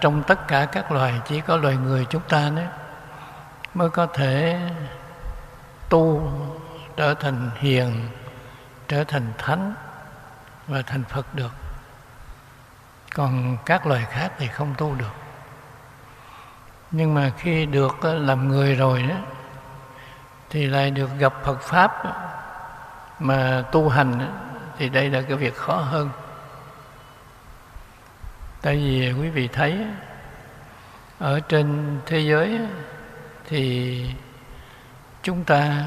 trong tất cả các loài, chỉ có loài người chúng ta nữa mới có thể tu, trở thành hiền, trở thành thánh và thành phật được. Còn các loài khác thì không tu được. Nhưng mà khi được ờ, làm người rồi đó, thì lại được gặp phật pháp mà tu hành thì đây là cái việc khó hơn tại vì quý vị thấy, ở trên thế giới thì chúng ta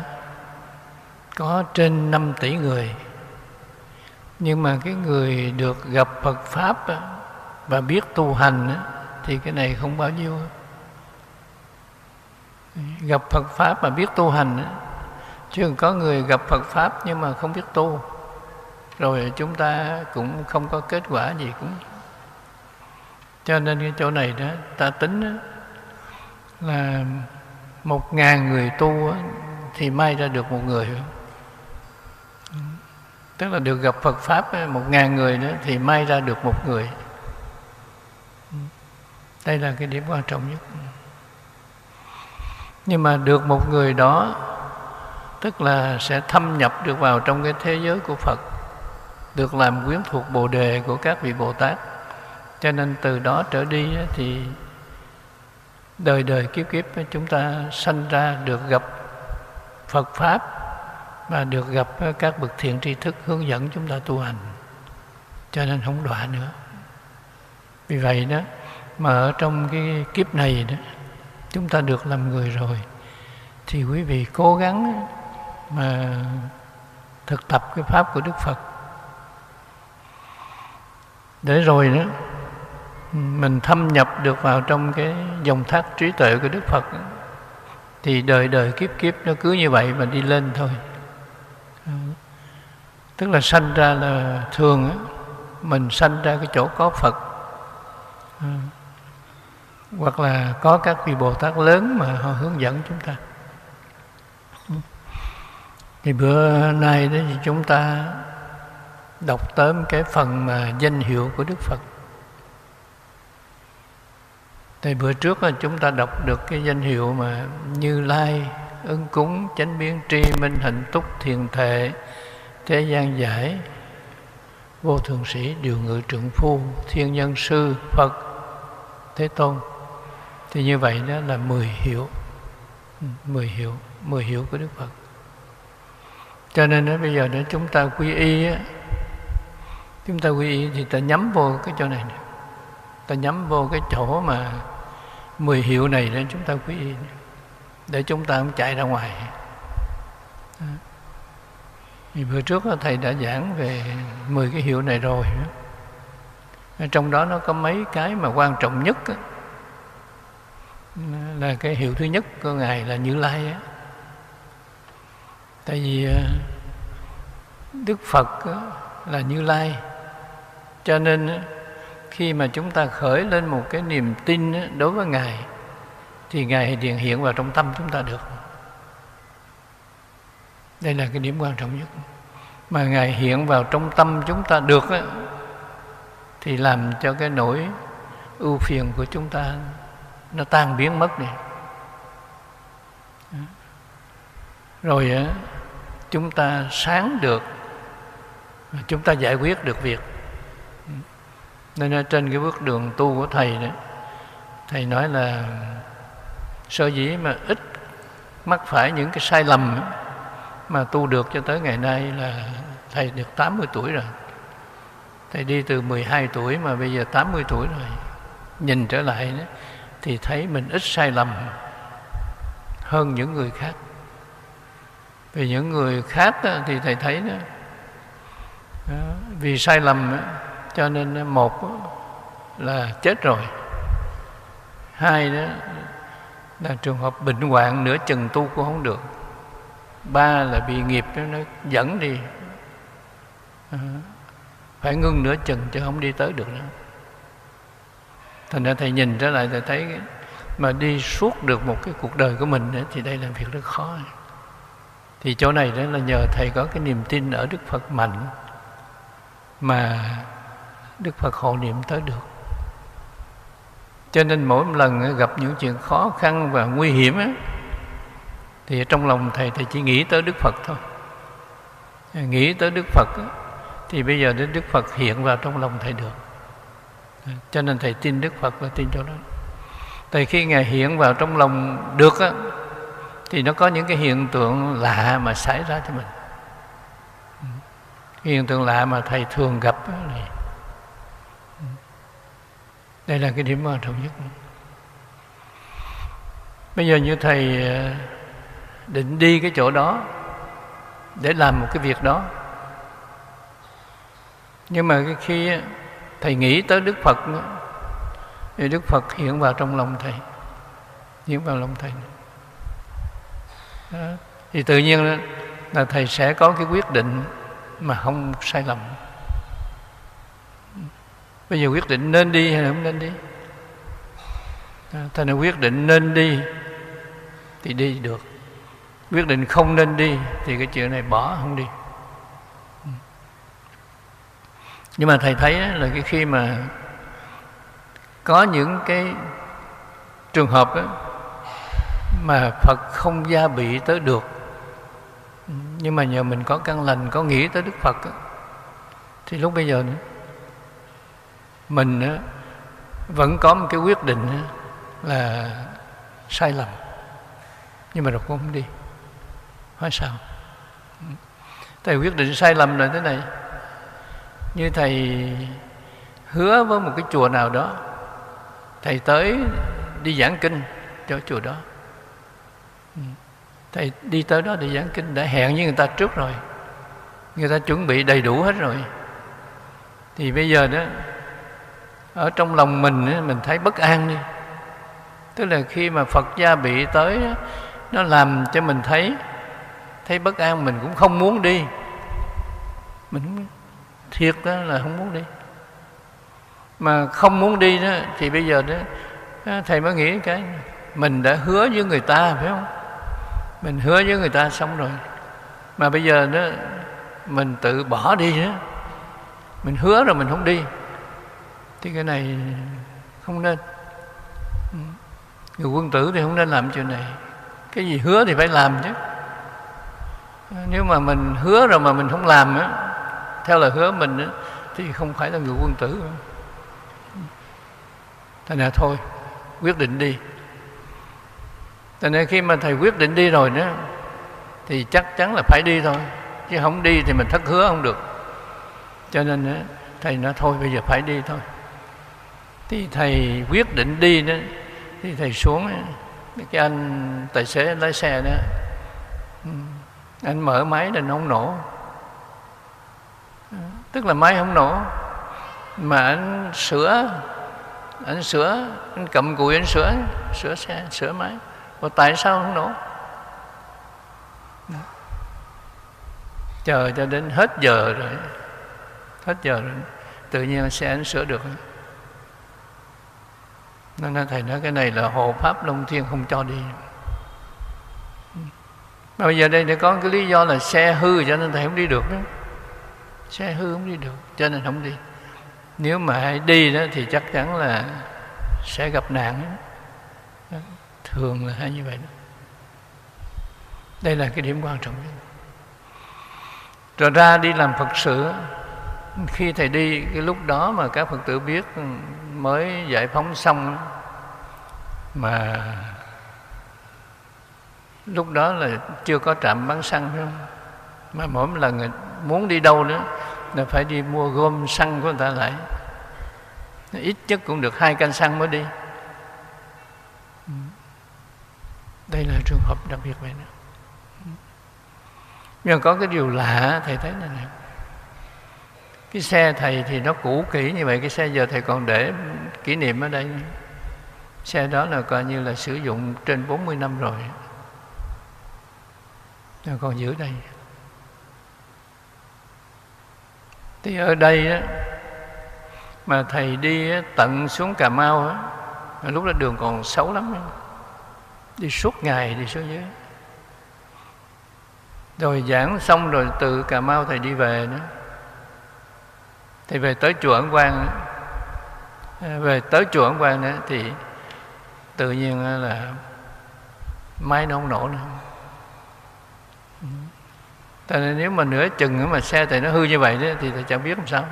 có trên 5 tỷ người. Nhưng mà cái người được gặp Phật pháp và biết tu hành thì cái này không bao nhiêu. Gặp Phật pháp mà biết tu hành chứ có người gặp Phật pháp nhưng mà không biết tu. Rồi chúng ta cũng không có kết quả gì, cũng cho nên cái chỗ này đó ta tính đó, là một ngàn người tu thì may ra được một người. Tức là được gặp Phật pháp một ngàn người nữa thì may ra được một người. Đây là cái điểm quan trọng nhất. Nhưng mà được một người đó tức là sẽ thâm nhập được vào trong cái thế giới của Phật được làm quyến thuộc bồ đề của các vị Bồ Tát cho nên từ đó trở đi thì đời đời kiếp kiếp chúng ta sanh ra được gặp Phật Pháp và được gặp các bậc thiện tri thức hướng dẫn chúng ta tu hành cho nên không đọa nữa vì vậy đó, mà ở trong cái kiếp này đó, chúng ta được làm người rồi, thì quý vị cố gắng mà thực tập cái pháp của Đức Phật để rồi nữa mình thâm nhập được vào trong cái dòng thác trí tuệ của Đức Phật thì đời đời kiếp kiếp nó cứ như vậy mà đi lên thôi. Tức là sanh ra là thường mình sanh ra cái chỗ có Phật. Hoặc là có các vị Bồ Tát lớn mà họ hướng dẫn chúng ta. Thì bữa nay đó thì chúng ta đọc tới cái phần mà danh hiệu của Đức Phật thì bữa trước là chúng ta đọc được cái danh hiệu mà Như Lai, ưng cúng, chánh biến tri minh hạnh túc thiền thệ, thế gian giải, vô thường sĩ, điều ngự trượng phu, thiên nhân sư, Phật, Thế Tôn. Thì như vậy đó là mười hiệu, ừ, mười hiệu, mười hiệu của Đức Phật. Cho nên đó, bây giờ nếu chúng ta quy y á, chúng ta quy y thì ta nhắm vô cái chỗ này, này ta nhắm vô cái chỗ mà mười hiệu này nên chúng ta quy y để chúng ta không chạy ra ngoài. Thì bữa trước thầy đã giảng về mười cái hiệu này rồi trong đó nó có mấy cái mà quan trọng nhất là cái hiệu thứ nhất của ngài là như lai tại vì à, đức phật là như lai. Cho nên khi mà chúng ta khởi lên một cái niềm tin đối với ngài, thì ngài hiện hiện vào trong tâm chúng ta được. Đây là cái điểm quan trọng nhất. Mà ngài hiện vào trong tâm chúng ta được thì làm cho cái nỗi ưu phiền của chúng ta nó tan biến mất đi. Rồi chúng ta sáng được, chúng ta giải quyết được việc nên trên cái bước đường tu của thầy đó thầy nói là sở dĩ mà ít mắc phải những cái sai lầm mà tu được cho tới ngày nay là thầy được 80 tuổi rồi. Thầy đi từ 12 tuổi mà bây giờ 80 tuổi rồi nhìn trở lại đó, thì thấy mình ít sai lầm hơn những người khác. Vì những người khác đó, thì thầy thấy đó, đó vì sai lầm đó, cho nên một là chết rồi. Hai đó, là trường hợp bệnh hoạn nửa chừng tu cũng không được. Ba là bị nghiệp nó dẫn đi. Ờ, phải ngưng nửa chừng chứ không đi tới được nữa. Thành ra thầy nhìn trở lại thầy thấy mà đi suốt được một cái cuộc đời của mình thì đây là việc rất khó. Thì chỗ này đó là nhờ thầy có cái niềm tin ở đức phật mạnh mà Đức Phật hộ niệm tới được. Cho nên mỗi lần gặp những chuyện khó khăn và nguy hiểm ấy, thì trong lòng thầy thầy chỉ nghĩ tới đức phật thôi. Nghĩ tới đức phật ấy, thì bây giờ đến đức phật hiện vào trong lòng thầy được. Cho nên thầy tin đức phật là tin cho đó. Tại khi ngài hiện vào trong lòng được á, thì nó có những cái hiện tượng lạ mà xảy ra cho mình. Hiện tượng lạ mà thầy thường gặp thì đây là cái điểm quan trọng nhất. Bây giờ như thầy ờ, định đi cái chỗ đó để làm một cái việc đó. Nhưng mà khi ờ, thầy nghĩ tới đức phật thì đức phật hiện vào trong lòng thầy, hiện vào lòng thầy. Đó. thì tự nhiên là thầy sẽ có cái quyết định mà không sai lầm bây giờ quyết định nên đi hay là không nên đi? À, thầy nên quyết định nên đi thì đi được. Quyết định không nên đi thì cái chuyện này bỏ không đi. Ừ. Nhưng mà thầy thấy là cái khi mà có những cái trường hợp đó, mà Phật không gia bị tới được ừ, nhưng mà nhờ mình có căn lành có nghĩ tới Đức Phật đó, thì lúc bây giờ nữa mình vẫn có một cái quyết định là sai lầm. Nhưng mà rồi cũng không đi. Hỏi sao? Thầy quyết định sai lầm là thế này. Như thầy hứa với một cái chùa nào đó, thầy tới đi giảng kinh cho chùa đó. Ừ. Thầy đi tới đó để giảng kinh, đã hẹn với người ta trước rồi. Người ta chuẩn bị đầy đủ hết rồi. Thì bây giờ đó ở trong lòng mình mình thấy bất an đi. Tức là khi mà phật gia bị tới nó làm cho mình thấy thấy bất an, mình cũng không muốn đi. Mình thiệt đó là không muốn đi. Mà không muốn đi đó, thì bây giờ đó thầy mới nghĩ cái, mình đã hứa với người ta, phải không? Mình hứa với người ta xong rồi. Mà bây giờ đó, mình tự bỏ đi đó. Mình hứa rồi mình không đi thì cái này không nên. Người quân tử thì không nên làm chuyện này. Cái gì hứa thì phải làm chứ. Nếu mà mình hứa rồi mà mình không làm á theo lời hứa mình á thì không phải là người quân tử. Thế nè thôi quyết định đi. Cho nên khi mà thầy quyết định đi rồi đó thì chắc chắn là phải đi thôi. Chứ không đi thì mình thất hứa không được. Cho nên á, thầy nói thôi bây giờ phải đi thôi thì thầy quyết định đi đó. Thì thầy xuống cái anh tài xế lái xe đó. Ừ, anh mở máy nên nó không nổ. Ừ, tức là máy không nổ. Mà anh sửa anh sửa, anh cầm cùi anh sửa sửa xe, sửa máy. Và tại sao không nổ? Chờ cho đến hết giờ rồi, hết giờ rồi, tự nhiên xe anh sửa được nên thầy nói cái này là hộ pháp long thiên không cho đi. Mà bây giờ đây để có cái lý do là xe hư cho nên thầy không đi được đó. Xe hư không đi được, cho nên không đi. Nếu mà hãy đi đó thì chắc chắn là sẽ gặp nạn. Đó. thường là hay như vậy đó. Đây là cái điểm quan trọng nhất. Rồi ra đi làm phật sự. Khi thầy đi, cái lúc đó mà các phật tử biết mới giải phóng xong mà lúc đó là chưa có trạm bán xăng phải không mà mỗi một lần muốn đi đâu nữa là phải đi mua gom xăng của người ta lại. Ít nhất cũng được hai canh xăng mới đi. Đây là trường hợp đặc biệt vậy đó nhưng có cái điều lạ, thầy thấy này nè cái xe thầy thì nó cũ kỹ như vậy cái xe giờ thầy còn để kỷ niệm ở đây. Xe đó là coi như là sử dụng trên 40 năm rồi. Nó còn giữ đây. Thì ở đây á, mà thầy đi á, tận xuống cà mau á, lúc đó đường còn xấu lắm á. đi suốt ngày đi xuống dưới. Rồi giảng xong rồi từ cà mau thầy đi về nữa thì về tới chùa ấn quang à, về tới chùa Ấn Quang nữa thì tự nhiên là máy nó không nổ nữa. Tại nên nếu mà nửa chừng mà xe thì nó hư như vậy đó, thì thầy chẳng biết làm sao.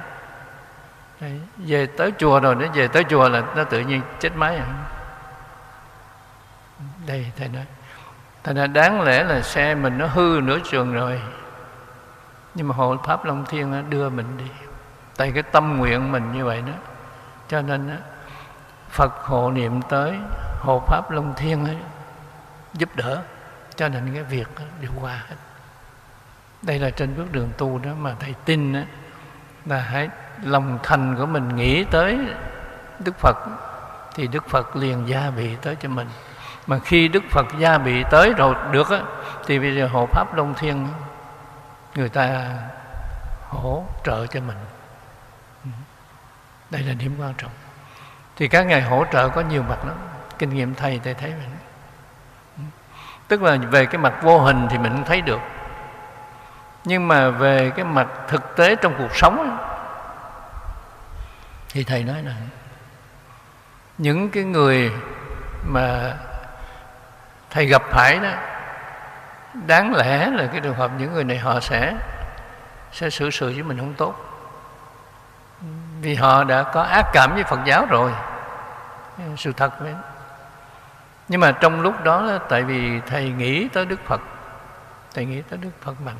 Đấy, về tới chùa rồi nó về tới chùa là nó tự nhiên chết máy rồi đây thầy nói. Thành ra đáng lẽ là xe mình nó hư nửa trường rồi nhưng mà hộ pháp long thiên đưa mình đi tại cái tâm nguyện mình như vậy đó. Cho nên phật hộ niệm tới hộ pháp long thiên ấy, giúp đỡ. Cho nên cái việc đều qua hết. Đây là trên bước đường tu đó mà thầy tin đó, là hãy lòng thành của mình nghĩ tới đức phật thì đức phật liền gia bị tới cho mình. Mà khi đức phật gia bị tới rồi được á thì bây giờ hộ pháp long thiên người ta hỗ trợ cho mình đây là điểm quan trọng. Thì các ngài hỗ trợ có nhiều mặt lắm. Kinh nghiệm thầy thầy thấy vậy. Tức là về cái mặt vô hình thì mình không thấy được. Nhưng mà về cái mặt thực tế trong cuộc sống thì thầy nói là những cái người mà thầy gặp phải đó, đáng lẽ là cái trường hợp những người này họ sẽ sẽ xử sự với mình không tốt vì họ đã có ác cảm với Phật giáo rồi. Sự thật vậy. Nhưng mà trong lúc đó tại vì thầy nghĩ tới Đức Phật. Thầy nghĩ tới Đức Phật bằng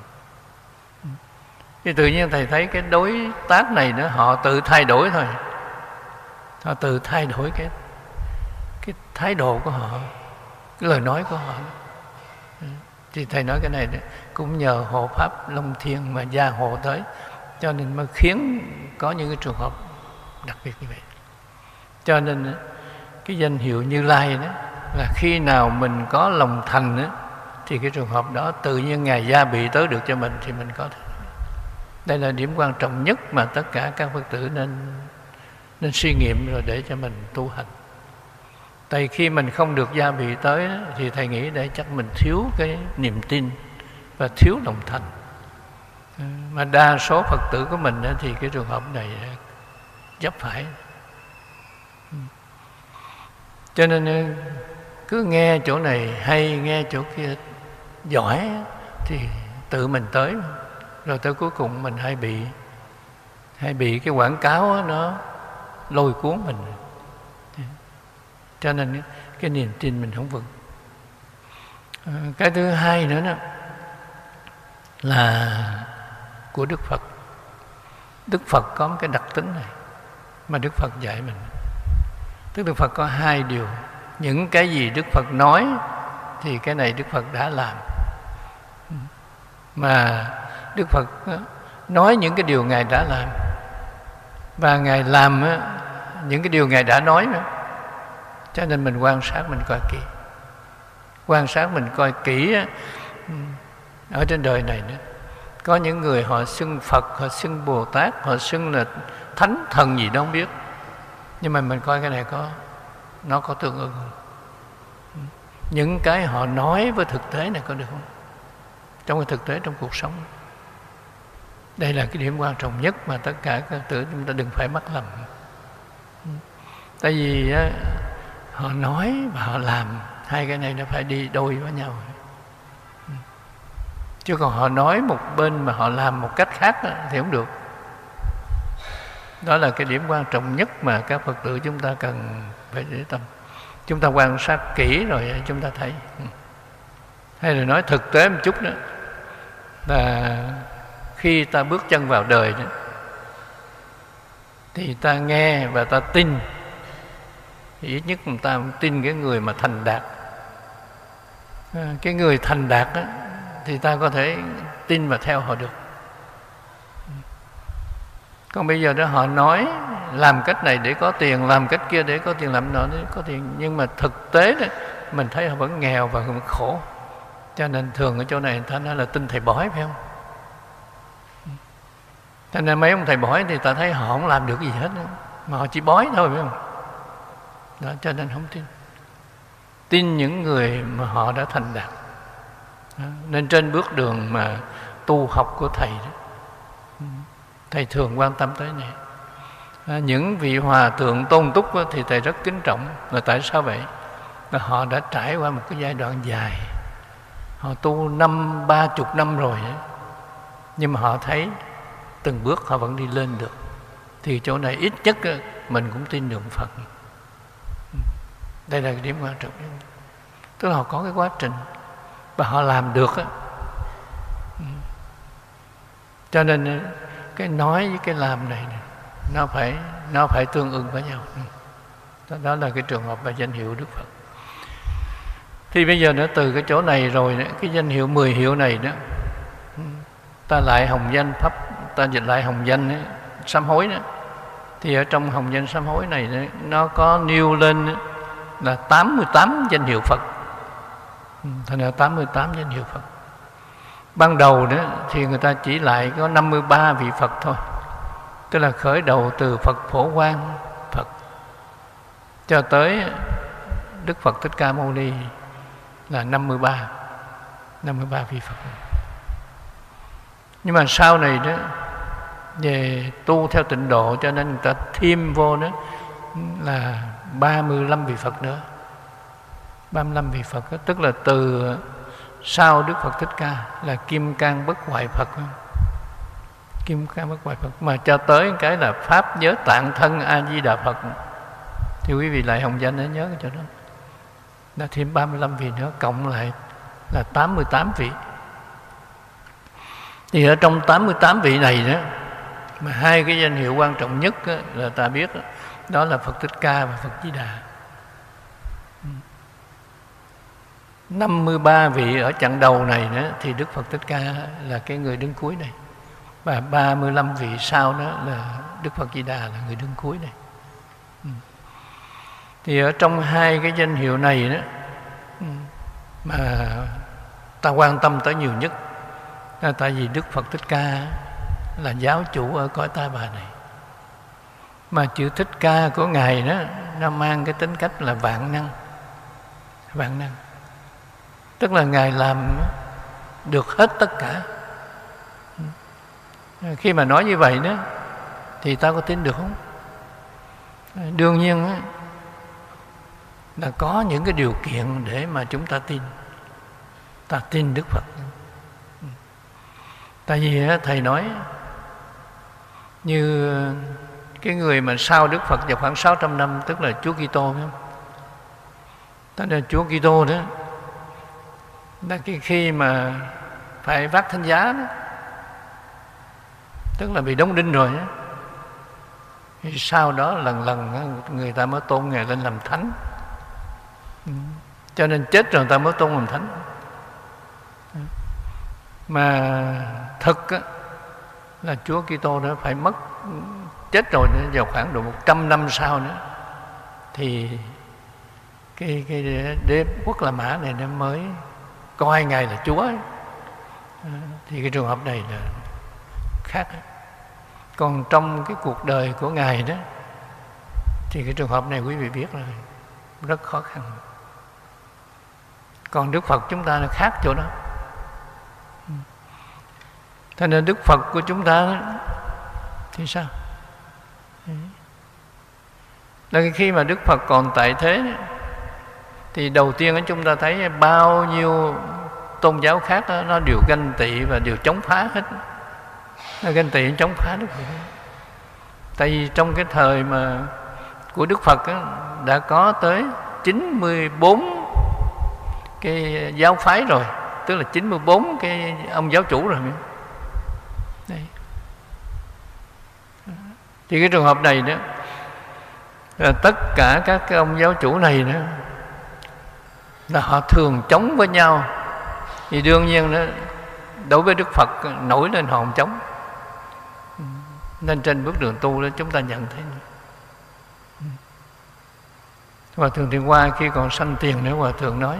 thì tự nhiên thầy thấy cái đối tác này nữa họ tự thay đổi thôi. Họ tự thay đổi cái cái thái độ của họ, cái lời nói của họ. Thì thầy nói cái này cũng nhờ hộ pháp long thiên mà gia hộ tới cho nên mới khiến có những cái trường hợp đặc biệt như vậy. Cho nên cái danh hiệu như lai đó là khi nào mình có lòng thành đó, thì cái trường hợp đó tự nhiên ngài gia bị tới được cho mình thì mình có thể đây là điểm quan trọng nhất mà tất cả các phật tử nên nên suy nghiệm rồi để cho mình tu hành. Tại khi mình không được gia bị tới thì thầy nghĩ đây chắc mình thiếu cái niềm tin và thiếu lòng thành mà đa số phật tử của mình thì cái trường hợp này chấp phải. Cho nên cứ nghe chỗ này hay, nghe chỗ kia, giỏi thì tự mình tới. Rồi tới cuối cùng mình hay bị hay bị cái quảng cáo nó lôi cuốn mình. Cho nên cái niềm tin mình không vững. Ờ, cái thứ hai nữa đó là của đức phật. Đức phật có một cái đặc tính này mà đức phật dạy mình. Tức đức phật có hai điều. Những cái gì đức phật nói thì cái này đức phật đã làm. Mà đức phật ờ, nói những cái điều ngài đã làm. Và ngài làm ờ, những cái điều ngài đã nói nữa. Cho nên mình quan sát, mình coi kỹ. Quan sát, mình coi kỹ ờ, ừ, ở trên đời này nữa có những người họ xưng phật, họ xưng bồ tát họ xưng là thánh thần gì đó không biết. Nhưng mà mình coi cái này có, nó có tương ứng không? Những cái họ nói với thực tế này có được không? Trong cái thực tế, trong cuộc sống. Đây là cái điểm quan trọng nhất mà tất cả các tử chúng ta đừng phải mắc lầm. Tại vì họ nói và họ làm, hai cái này nó phải đi đôi với nhau chứ còn họ nói một bên mà họ làm một cách khác thì không được. Đó là cái điểm quan trọng nhất mà các phật tử chúng ta cần phải để tâm. Chúng ta quan sát kỹ rồi chúng ta thấy. Ừ. Hay là nói thực tế một chút nữa. Là khi ta bước chân vào đời đó, thì ta nghe và ta tin. Thì ít nhất người ta tin cái người mà thành đạt. Ờ, cái người thành đạt đó, thì ta có thể tin và theo họ được. Còn bây giờ đó, họ nói, làm cách này để có tiền, làm cách kia để có tiền, làm nọ để có tiền. Nhưng mà thực tế đó, mình thấy họ vẫn nghèo và vẫn khổ. Cho nên thường ở chỗ này ta nói là tin thầy bói, phải không? Cho nên mấy ông thầy bói thì ta thấy họ không làm được gì hết nữa. mà họ chỉ bói thôi, phải không? Đó, cho nên không tin. Tin những người mà họ đã thành đạt nên trên bước đường mà tu học của thầy đó, thầy thường quan tâm tới này. À, những vị hòa thượng tôn túc thì thầy rất kính trọng. Là tại sao vậy? Là họ đã trải qua một cái giai đoạn dài. Họ tu năm ba chục năm rồi nhưng mà họ thấy từng bước họ vẫn đi lên được. Thì chỗ này ít nhất mình cũng tin được Phật đây là cái điểm quan trọng tức là họ có cái quá trình và họ làm được cho nên ờ, cái nói với cái làm này nó phải nó phải tương ứng với nhau. Ừ. Đó, đó là cái trường hợp và danh hiệu Đức Phật. Thì bây giờ nữa từ cái chỗ này rồi nữa, cái danh hiệu 10 hiệu này đó ừ, ta lại hồng danh pháp ta dịch lại hồng danh ấy, sám hối đó thì ở trong hồng danh sám hối này nó có nêu lên là 88 danh hiệu Phật. Ừ, thành ra 88 danh hiệu Phật. Ban đầu đó thì người ta chỉ lại có 53 vị Phật thôi. Tức là khởi đầu từ Phật Phổ Quang, Phật. Cho tới Đức Phật Thích Ca Mâu Ni là 53 53 vị Phật. Nhưng mà sau này đó, về tu theo tịnh độ cho nên người ta thêm vô đó là 35 vị Phật nữa. 35 vị Phật đó, tức là từ sau Đức Phật Thích Ca là Kim Cang Bất Hoại Phật. Kim Cang Bất Hoại Phật. Mà cho tới cái là Pháp Giới Tạng Thân A Di Đà Phật. Thì quý vị lại hồng danh để nhớ cái chỗ đó. Đã thêm 35 vị nữa cộng lại là 88 vị. Thì ở trong 88 vị này đó mà hai cái danh hiệu quan trọng nhất đó, là ta biết đó, đó là Phật Thích Ca và Phật Di Đà. 53 vị ở chặng đầu này đó, thì Đức Phật Thích Ca là cái người đứng cuối này. Và 35 vị sau đó là Đức Phật Di Đà là người đứng cuối này. Ừ. Thì ở trong hai cái danh hiệu này đó ừ, mà ta quan tâm tới nhiều nhất là tại vì Đức Phật Thích Ca là giáo chủ ở cõi ta bà này. Mà chữ Thích Ca của Ngài đó nó mang cái tính cách là vạn năng. Vạn năng tức là Ngài làm được hết tất cả. Khi mà nói như vậy đó, thì ta có tin được không? Đương nhiên là có những cái điều kiện để mà chúng ta tin. Ta tin Đức Phật. Tại vì thầy nói như cái người mà sau Đức Phật vào khoảng 600 năm, tức là Chúa Kitô, phải không? Tức là Chúa Kitô đó đó cái khi mà phải vác thánh giá đó tức là bị đóng đinh rồi đó. thì sau đó lần lần người ta mới tôn ngài lên làm thánh. Ừ. Cho nên chết rồi người ta mới tôn làm thánh. Ừ. Mà thực á, là Chúa Kitô đó phải mất chết rồi nữa vào khoảng độ 100 năm sau nữa. Thì cái cái đế quốc La Mã này nó mới coi ngài là Chúa ấy. thì cái trường hợp này là khác. Còn trong cái cuộc đời của ngài đó, thì cái trường hợp này quý vị biết là rất khó khăn. Còn đức phật chúng ta là khác chỗ đó. Thế nên đức phật của chúng ta thì sao? Là khi mà đức phật còn tại thế thì đầu tiên chúng ta thấy bao nhiêu tôn giáo khác đó, nó đều ganh tị và đều chống phá hết. Nó ganh tị chống phá đức phật. Tại vì trong cái thời mà của đức phật đó, đã có tới 94 cái giáo phái rồi tức là 94 cái ông giáo chủ rồi. Đây. thì cái trường hợp này đó là tất cả các cái ông giáo chủ này đó là họ thường chống với nhau. Thì đương nhiên đó đối với đức phật nổi lên họ chống. Nên trên bước đường tu đó chúng ta nhận thấy Hòa thượng Thiện Hoa khi còn sanh tiền nữa Hòa thượng nói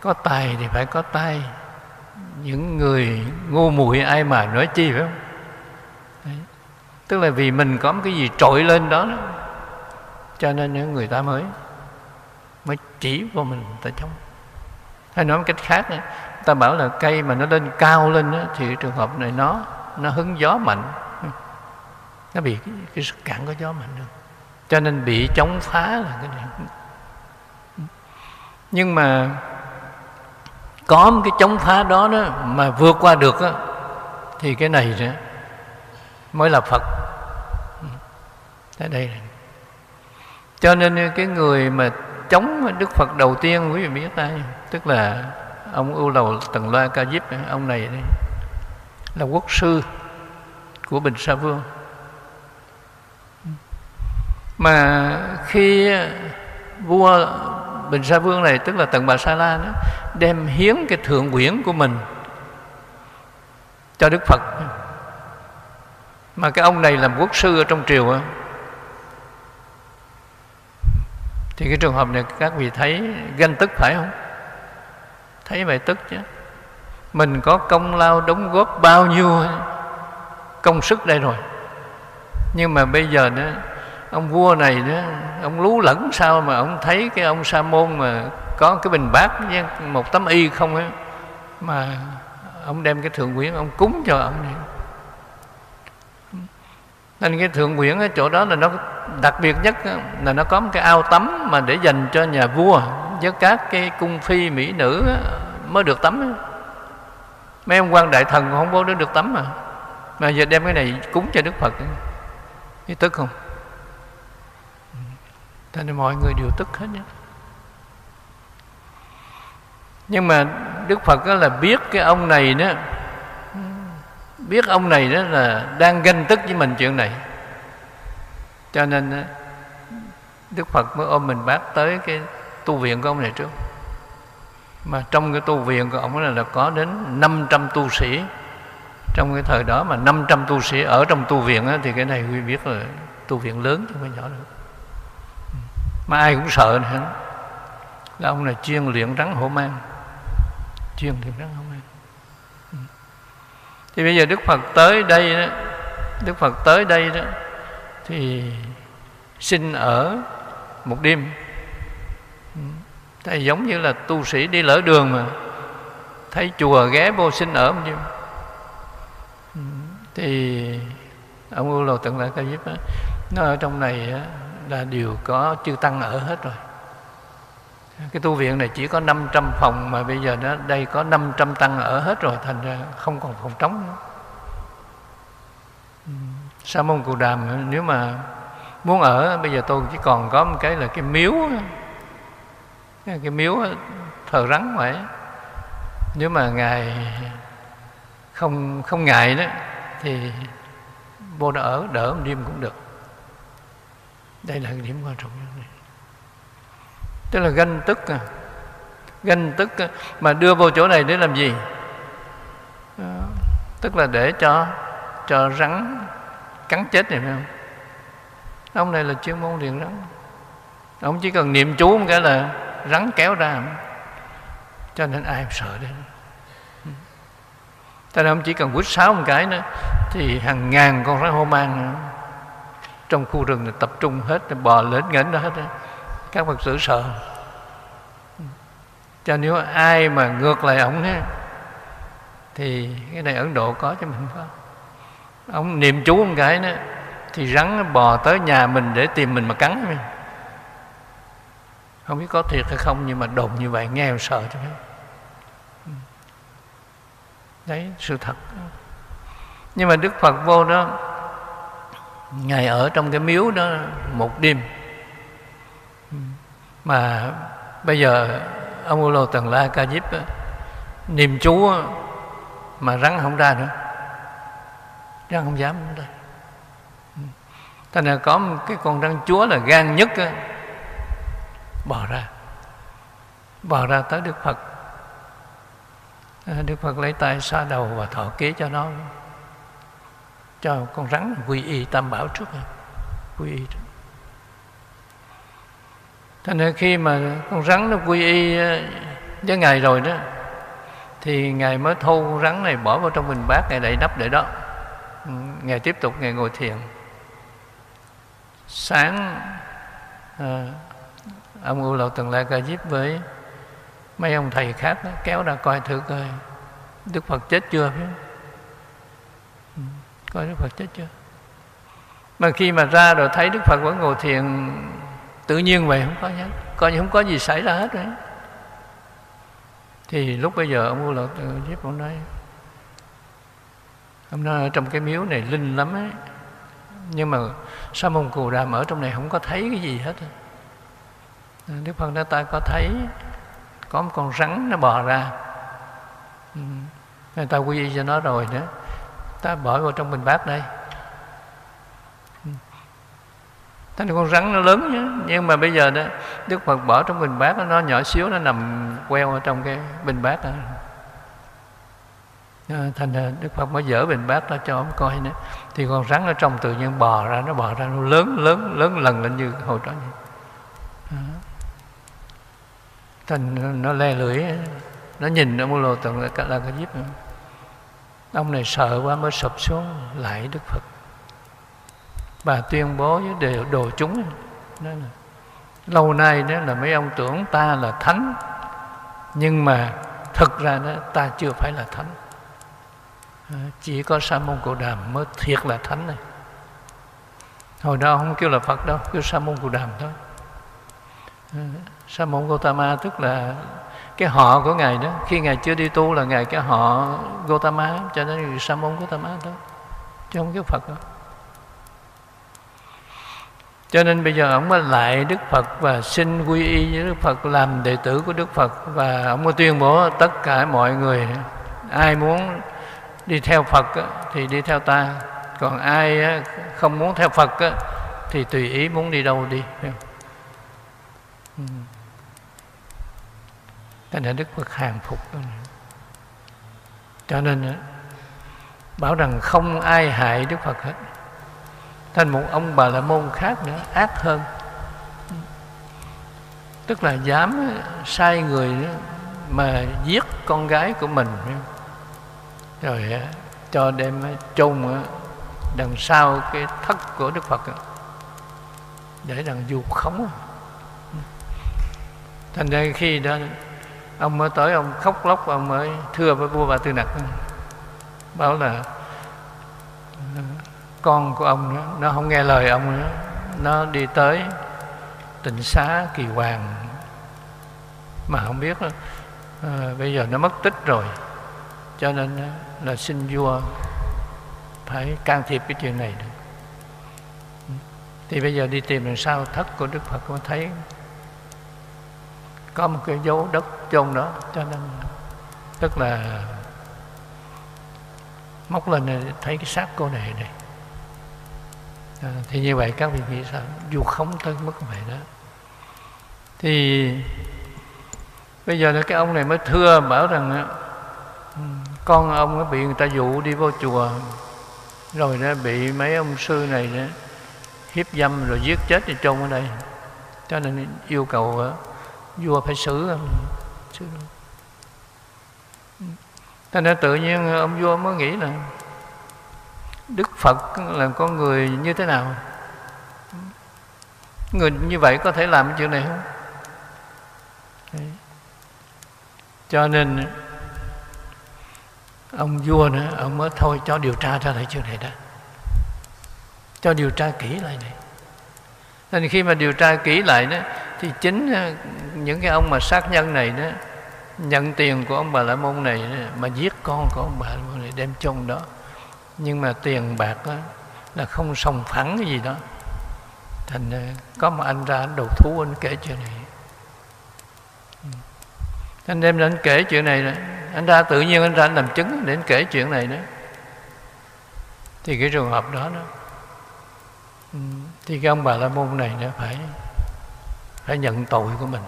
Có tài thì phải có tay. Những người ngu muội ai mà nói chi phải không? Đấy. Tức là vì mình có một cái gì trội lên đó, đó. Cho nên những người ta mới Mới chỉ vào mình ta chống. Hay nói một cách khác này Ta bảo là cây mà nó lên cao lên đó, Thì trường hợp này nó Nó hứng gió mạnh. Nó bị cái, cái sức cản của gió mạnh được. Cho nên bị chống phá là cái này. Nhưng mà có một cái chống phá đó đó mà vượt qua được đó, thì cái này đó mới là Phật. Ở đây. Này. cho nên cái người mà chống Đức Phật đầu tiên, quý vị biết ai tức là ông ưu lầu tần loa ca diếp ông này đây, là quốc sư của bình sa vương. Mà khi vua bình sa vương này, tức là tần bà sa la đó, đem hiến cái thượng quyển của mình cho đức phật. Mà cái ông này làm quốc sư ở trong triều á thì cái trường hợp này các vị thấy ganh tức phải không? Thấy vậy tức chứ. Mình có công lao đóng góp bao nhiêu công sức đây rồi. Nhưng mà bây giờ nữa, ông vua này nữa, ông lú lẫn sao mà ông thấy cái ông sa môn mà có cái bình bát với một tấm y không ấy, mà ông đem cái thượng quyến ông cúng cho ông này nên cái thượng nguyễn ở chỗ đó là nó đặc biệt nhất, là nó có một cái ao tắm mà để dành cho nhà vua với các cái cung phi mỹ nữ mới được tắm. Mấy ông quan đại thần không có được tắm mà. Mà giờ đem cái này cúng cho đức phật. Thì tức không? Cho nên mọi người đều tức hết nhé. Nhưng mà đức phật đó là biết cái ông này đó biết ông này đó là đang ganh tức với mình chuyện này. Cho nên đức phật mới ôm mình bác tới cái tu viện của ông này trước. Mà trong cái tu viện của ông là, là có đến 500 tu sĩ. Trong cái thời đó mà 500 tu sĩ ở trong tu viện á, thì cái này quý biết là tu viện lớn chứ không phải nhỏ đâu. Mà ai cũng sợ nữa. Là ông này chuyên luyện rắn hổ mang. Chuyên luyện rắn hổ thì bây giờ đức phật tới đây đó, đức phật tới đây đó, thì xin ở một đêm. Ừ. Giống như là tu sĩ đi lỡ đường mà. Thấy chùa ghé vô xin ở một đêm. Thì ông u lầu tận lại ca diếp nó ở trong này là đều có chư tăng ở hết rồi cái tu viện này chỉ có 500 phòng mà bây giờ nó đây có 500 tăng ở hết rồi, thành ra không còn phòng trống nữa. Ừ. Sa môn cù đàm, nếu mà muốn ở, bây giờ tôi chỉ còn có một cái là cái miếu cái miếu thờ rắn vậy. Nếu mà ngài không không ngại đó, thì vô đó ở, đỡ một đêm cũng được. Đây là cái điểm quan trọng nhất tức là ganh tức à. Ganh tức à. mà đưa vô chỗ này để làm gì? À, tức là để cho cho rắn cắn chết này phải không? Ông này là chuyên môn điện rắn ông chỉ cần niệm chú một cái là rắn kéo ra. Cho nên ai sợ đấy cho nên ông chỉ cần quýt sáu một cái nữa thì hàng ngàn con rắn hô mang nữa trong khu rừng này tập trung hết bò lên ngẩng đó hết các phật tử sợ. Cho nếu ai mà ngược lại ổng ấy, thì cái này ấn độ có cho mình không ông niệm chú một cái nữa thì rắn nó bò tới nhà mình để tìm mình mà cắn mình không biết có thiệt hay không nhưng mà đồn như vậy nghe sợ chứ. Đấy sự thật. Nhưng mà đức phật vô đó ngài ở trong cái miếu đó một đêm mà bây giờ ông u lô tần la ca diếp niệm chú mà rắn không ra nữa. Rắn không dám ra. Ừ. Thành ra có một cái con rắn chúa là gan nhất bò ra. Bò ra tới đức phật. À, đức phật lấy tay xoa đầu và thọ kế cho nó, cho con rắn quy y tam bảo trước quy y trước thành ra khi mà con rắn nó quy y ờ, với ngài rồi đó thì ngài mới thu con rắn này bỏ vào trong bình bát ngài đậy nắp để đó. Ừ, ngài tiếp tục ngài ngồi thiền. Sáng à, ông u lậu tần lại ca diếp với mấy ông thầy khác đó, kéo ra coi thử coi đức phật chết chưa phải ừ, coi Đức Phật chết chưa? Mà khi mà ra rồi thấy đức phật vẫn ngồi thiền tự nhiên vậy không có nhá, coi như không có gì xảy ra hết đấy. Thì lúc bây giờ ông vô Lộc giúp ông nói ông nói ở trong cái miếu này linh lắm ấy. Nhưng mà sa môn cù đàm ở trong này không có thấy cái gì hết à, đức phật nói ta có thấy có một con rắn nó bò ra. Ừ. Người ta quy y cho nó rồi nữa. Ta bỏ vào trong bình bát đây. Thành con rắn nó lớn nhá. Nhưng mà bây giờ đó Đức Phật bỏ trong bình bát Nó nhỏ xíu nó nằm queo ở trong cái bình bát đó. Ờ, thành ra Đức Phật mới dỡ bình bát ra cho ông coi nữa. Thì con rắn ở trong tự nhiên bò ra Nó bò ra nó lớn lớn lớn lần lên như hồi đó. Thành nó le lưỡi Nó nhìn ông lô tận là, là cái giúp Ông này sợ quá mới sụp xuống lại Đức Phật bà tuyên bố với đều đồ chúng. Đó là, lâu nay đó là mấy ông tưởng ta là thánh nhưng mà thực ra đó ta chưa phải là thánh. Chỉ có sa môn cồ đàm mới thiệt là thánh này. Hồi đó không kêu là phật đâu kêu sa môn cồ đàm thôi. Sa môn gotama tức là cái họ của ngài đó. Khi ngài chưa đi tu là ngài cái họ gotama cho nên sa môn gotama đó chứ không kêu phật đâu cho nên bây giờ ông mới lại Đức Phật và xin quy y với Đức Phật, làm đệ tử của Đức Phật. Và ông mới tuyên bố tất cả mọi người, ai muốn đi theo Phật thì đi theo ta. Còn ai không muốn theo Phật thì tùy ý muốn đi đâu đi. Ừ. Cho nên Đức Phật hàng phục Cho nên bảo rằng không ai hại Đức Phật hết thành một ông bà la môn khác nữa, ác hơn. Tức là dám sai người mà giết con gái của mình. Rồi à, cho đem chôn đằng sau cái thất của đức phật. Để đằng du khống. Thành ra khi đó, ông mới tới, ông khóc lóc, ông mới thưa với vua bà tư nặc. Bảo là con của ông nữa. Nó không nghe lời ông nữa. Nó đi tới tịnh xá kỳ hoàng. Mà không biết à, bây giờ nó mất tích rồi. Cho nên ờ, là xin vua phải can thiệp cái chuyện này được. Thì bây giờ đi tìm làm sao thất của đức phật có thấy. Có một cái dấu đất chôn đó. Cho nên tức là móc lên ờ, thấy cái xác cô này này à, thì như vậy các vị nghĩ sao? Dù không tới mức vậy đó. Thì bây giờ là cái ông này mới thưa bảo rằng ừ, con ông nó bị người ta dụ đi vô chùa. Rồi nó bị mấy ông sư này đó, hiếp dâm rồi giết chết thì chôn ở đây. Cho nên yêu cầu ờ, vua phải xử ông xử cho nên tự nhiên ông vua mới nghĩ là Đức Phật là con người như thế nào? Người như vậy có thể làm chuyện này không? Đấy. Cho nên Ông vua nữa Ông mới thôi cho điều tra ra lại chuyện này đó. Cho điều tra kỹ lại này. Nên khi mà điều tra kỹ lại đó Thì chính ờ, những cái ông mà sát nhân này đó Nhận tiền của ông bà La Môn này đó, Mà giết con của ông bà La Môn này Đem chôn đó nhưng mà tiền bạc đó, là không sòng phẳng cái gì đó. Thành ờ, có một anh ra anh đầu thú anh kể chuyện này. Ừ. Anh đem ra anh kể chuyện này đó. anh ra tự nhiên anh ra anh làm chứng để anh kể chuyện này đó. Thì cái trường hợp đó đó ừ, thì cái ông bà la môn này nó phải phải nhận tội của mình.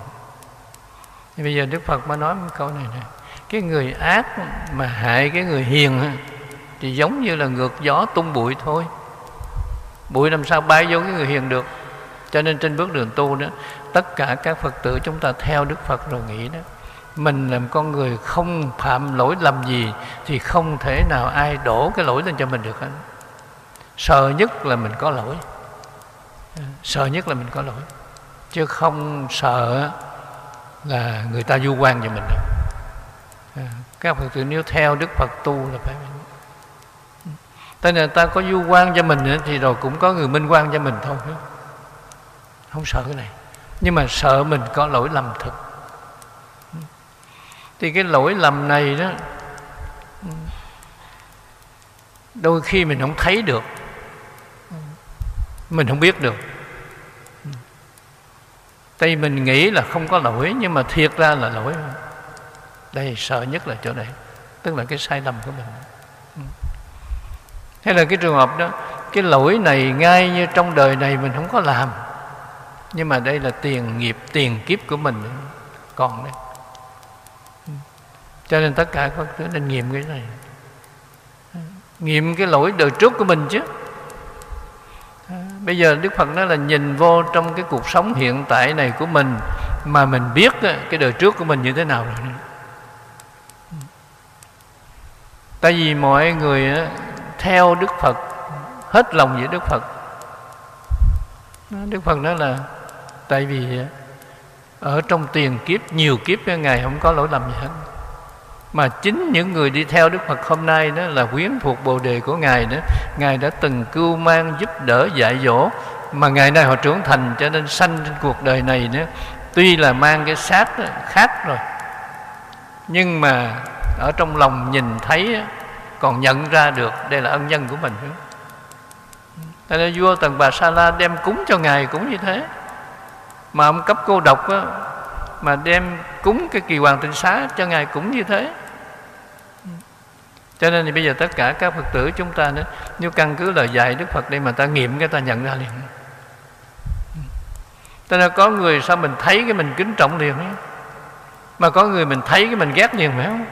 Thì bây giờ đức phật mới nói một câu này nè. Cái người ác mà hại cái người hiền thì giống như là ngược gió tung bụi thôi. Bụi làm sao bay vô cái người hiền được. Cho nên trên bước đường tu đó, tất cả các phật tử chúng ta theo đức phật rồi nghĩ đó, mình làm con người không phạm lỗi lầm gì thì không thể nào ai đổ cái lỗi lên cho mình được hết. Sợ nhất là mình có lỗi. Sợ nhất là mình có lỗi. Chứ không sợ là người ta du quan cho mình đâu. Các phật tử nếu theo đức phật tu là phải Tại người ta có du quan cho mình thì rồi cũng có người minh quan cho mình thôi. Không sợ cái này. Nhưng mà sợ mình có lỗi lầm thực Thì cái lỗi lầm này đó, Đôi khi mình không thấy được. Mình không biết được. Tại mình nghĩ là không có lỗi, Nhưng mà thiệt ra là lỗi. Đây, sợ nhất là chỗ này. Tức là cái sai lầm của mình hay là cái trường hợp đó, cái lỗi này ngay như trong đời này mình không có làm. Nhưng mà đây là tiền nghiệp, tiền kiếp của mình còn đấy cho nên tất cả các thứ nên nghiệm cái này. Nghiệm cái lỗi đời trước của mình chứ. Bây giờ đức phật nói là nhìn vô trong cái cuộc sống hiện tại này của mình, mà mình biết cái đời trước của mình như thế nào rồi. Tại vì mọi người theo Đức Phật, hết lòng với Đức Phật. Đức Phật nói là, tại vì ở trong tiền kiếp, nhiều kiếp ngài không có lỗi lầm gì hết. Mà chính những người đi theo Đức Phật hôm nay đó là quyến thuộc bồ đề của ngài đó ngài đã từng cưu mang giúp đỡ dạy dỗ, mà ngày nay họ trưởng thành cho nên sanh trên cuộc đời này nữa. Tuy là mang cái xác khác rồi, nhưng mà ở trong lòng nhìn thấy còn nhận ra được đây là ân nhân của mình. Cho nên vua Tần Bà Sa La đem cúng cho Ngài cũng như thế. Mà ông cấp cô độc á, Mà đem cúng cái kỳ hoàng tịnh xá cho Ngài cũng như thế. Cho nên thì bây giờ tất cả các Phật tử chúng ta nữa Nếu căn cứ lời dạy Đức Phật đây mà ta nghiệm cái ta nhận ra liền. Cho nên có người sao mình thấy cái mình kính trọng liền. Mà có người mình thấy cái mình ghét liền phải không?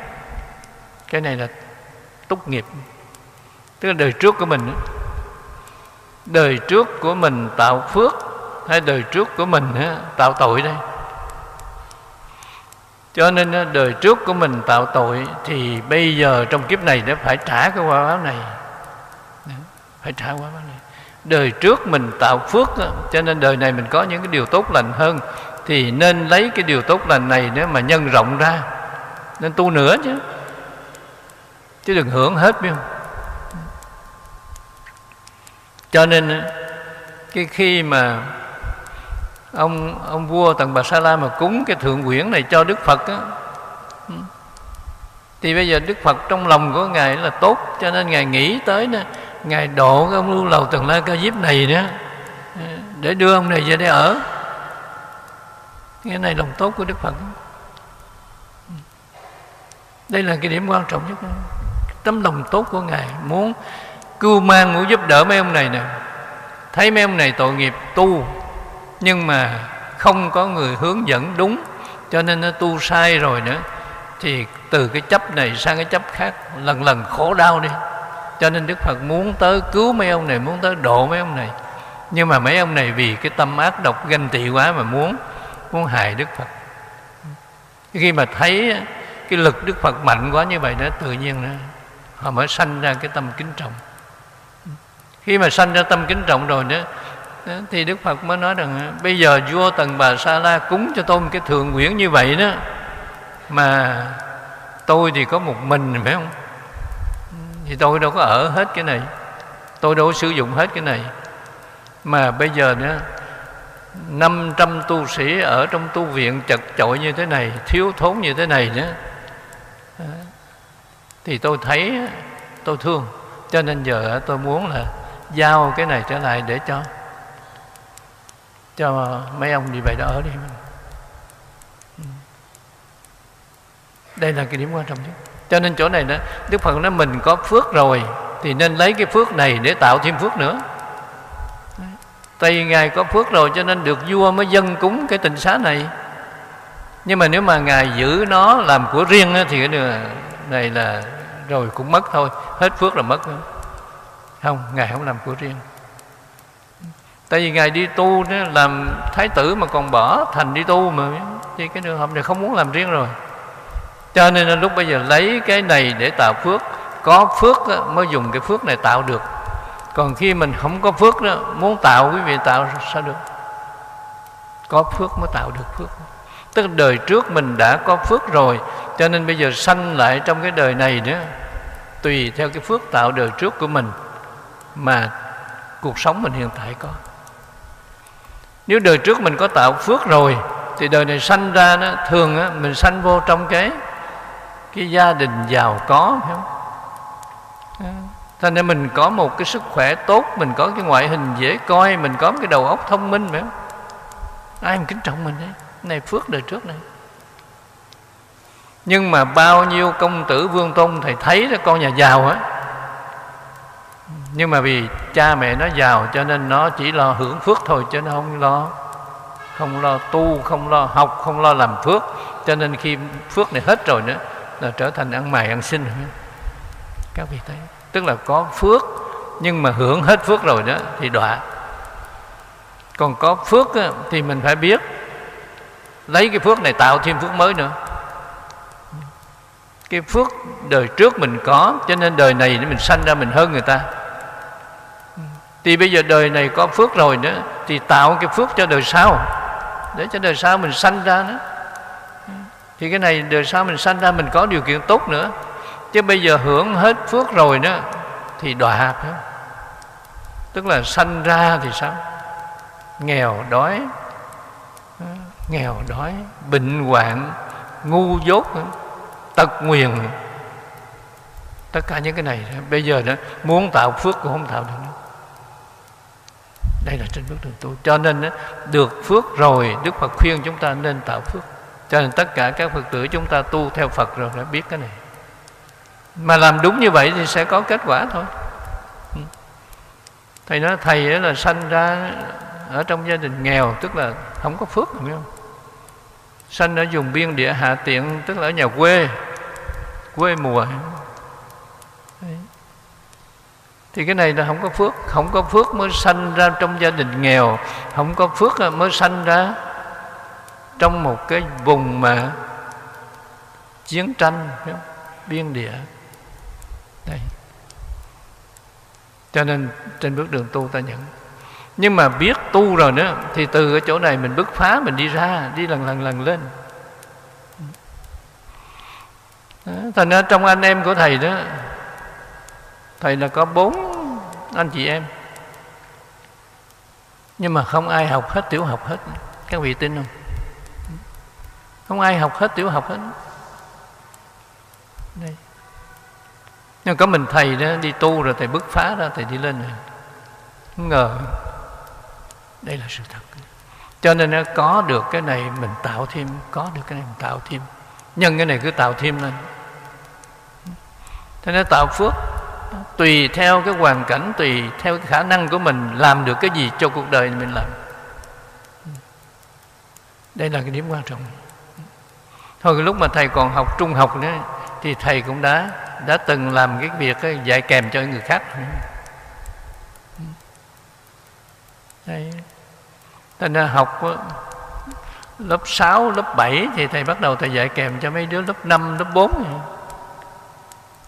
Cái này là túc nghiệp. Tức là đời trước của mình đời trước của mình tạo phước hay đời trước của mình tạo tội đây. Cho nên đời trước của mình tạo tội thì bây giờ trong kiếp này nó phải trả cái quả báo này. Phải trả quả báo này. Đời trước mình tạo phước cho nên đời này mình có những cái điều tốt lành hơn, thì nên lấy cái điều tốt lành này nếu mà nhân rộng ra. Nên tu nữa chứ chứ đừng hưởng hết, biết không? Cho nên, cái khi mà ông ông vua tần bà sa la mà cúng cái thượng quyển này cho đức phật á ừ, thì bây giờ đức phật trong lòng của ngài là tốt, cho nên ngài nghĩ tới nè, ngài độ cái ông lưu lầu tần la ca diếp này nữa ừ, để đưa ông này về đây ở. Cái này lòng tốt của đức phật ừ. đây là cái điểm quan trọng nhất. đó tấm lòng tốt của ngài. Muốn cưu mang muốn giúp đỡ mấy ông này nè. Thấy mấy ông này tội nghiệp, tu. Nhưng mà không có người hướng dẫn đúng, cho nên nó tu sai rồi nữa. Thì từ cái chấp này sang cái chấp khác, lần lần khổ đau đi. Cho nên đức phật muốn tới cứu mấy ông này, muốn tới độ mấy ông này. Nhưng mà mấy ông này vì cái tâm ác độc ganh tị quá mà muốn muốn hại đức phật. Khi mà thấy cái lực đức phật mạnh quá như vậy đó, tự nhiên nó họ mới sanh ra cái tâm kính trọng. Khi mà sanh ra tâm kính trọng rồi đó thì Đức Phật mới nói rằng, bây giờ vua Tần Bà Sa La cúng cho tôi một cái thượng quyển như vậy đó, mà tôi thì có một mình, phải không? Thì tôi đâu có ở hết cái này, tôi đâu có sử dụng hết cái này. Mà bây giờ nữa 500 tu sĩ ở trong tu viện chật chội như thế này, thiếu thốn như thế này nữa thì tôi thấy, tôi thương. Cho nên giờ tôi muốn là giao cái này trở lại để cho cho mấy ông như vậy đó ở đi ừ. đây là cái điểm quan trọng nhất. Cho nên chỗ này đó, đức phật nói mình có phước rồi thì nên lấy cái phước này để tạo thêm phước nữa. Tây ngài có phước rồi cho nên được vua mới dân cúng cái tình xá này. Nhưng mà nếu mà ngài giữ nó làm của riêng thì cái này là rồi cũng mất thôi. Hết phước là mất. Không ngài không làm của riêng. Tại vì ngài đi tu đó, làm thái tử mà còn bỏ thành đi tu mà thì cái trường hợp này không muốn làm riêng rồi. Cho nên là lúc bây giờ lấy cái này để tạo phước có phước đó, mới dùng cái phước này tạo được. Còn khi mình không có phước đó muốn tạo quý vị tạo sao được? Có phước mới tạo được phước. Tức đời trước mình đã có phước rồi cho nên bây giờ sanh lại trong cái đời này nữa tùy theo cái phước tạo đời trước của mình mà cuộc sống mình hiện tại có. Nếu đời trước mình có tạo phước rồi thì đời này sanh ra nó thường á, mình sanh vô trong cái cái gia đình giàu có phải không? Thành nên mình có một cái sức khỏe tốt mình có cái ngoại hình dễ coi mình có cái đầu óc thông minh phải không? Ai mà kính trọng mình đấy này phước đời trước này nhưng mà bao nhiêu công tử vương tôn thầy thấy đó con nhà giàu á. Nhưng mà vì cha mẹ nó giàu cho nên nó chỉ lo hưởng phước thôi chứ nó không lo không lo tu, không lo học, không lo làm phước. Cho nên khi phước này hết rồi nữa là trở thành ăn mày ăn xin. Các vị thấy, tức là có phước nhưng mà hưởng hết phước rồi đó thì đọa. Còn có phước thì mình phải biết lấy cái phước này tạo thêm phước mới nữa cái phước đời trước mình có, cho nên đời này mình sanh ra mình hơn người ta. Thì bây giờ đời này có phước rồi nữa, thì tạo cái phước cho đời sau. Để cho đời sau mình sanh ra nữa. Thì cái này đời sau mình sanh ra mình có điều kiện tốt nữa. Chứ bây giờ hưởng hết phước rồi nữa, thì đọa phải không tức là sanh ra thì sao? Nghèo đói. Nghèo đói, bệnh hoạn, ngu dốt tật nguyền tất cả những cái này bây giờ đó muốn tạo phước cũng không tạo được nữa. Đây là trên bước đường tu. Cho nên đó, được phước rồi đức phật khuyên chúng ta nên tạo phước. Cho nên tất cả các phật tử chúng ta tu theo phật rồi đã biết cái này. Mà làm đúng như vậy thì sẽ có kết quả thôi. Ừ. Thầy nói thầy là sanh ra ở trong gia đình nghèo tức là không có phước đúng không? Sanh ở vùng biên địa hạ tiện, tức là ở nhà quê quê mùa. Đấy. thì cái này là không có phước, không có phước mới sanh ra trong gia đình nghèo, không có phước à, mới sanh ra trong một cái vùng mà chiến tranh biên địa. Đây cho nên trên bước đường tu ta nhận nhưng mà biết tu rồi nữa thì từ cái chỗ này mình bứt phá mình đi ra đi lần lần lần lên. Đó, thành ra trong anh em của thầy đó thầy là có bốn anh chị em. Nhưng mà không ai học hết tiểu học hết các vị tin không? Không ai học hết tiểu học hết. Đây. Nhưng có mình thầy đó đi tu rồi thầy bứt phá ra thầy đi lên rồi không ngờ đây là sự thật. Cho nên nó có được cái này mình tạo thêm, có được cái này mình tạo thêm. Nhân cái này cứ tạo thêm lên. Thế nên tạo phước. Tùy theo cái hoàn cảnh, tùy theo cái khả năng của mình làm được cái gì cho cuộc đời mình làm. Đây là cái điểm quan trọng. Thôi lúc mà thầy còn học trung học nữa, thì thầy cũng đã đã từng làm cái việc dạy kèm cho người khác. Đây Thành ra học lớp 6, lớp 7 thì thầy bắt đầu thầy dạy kèm cho mấy đứa lớp 5, lớp 4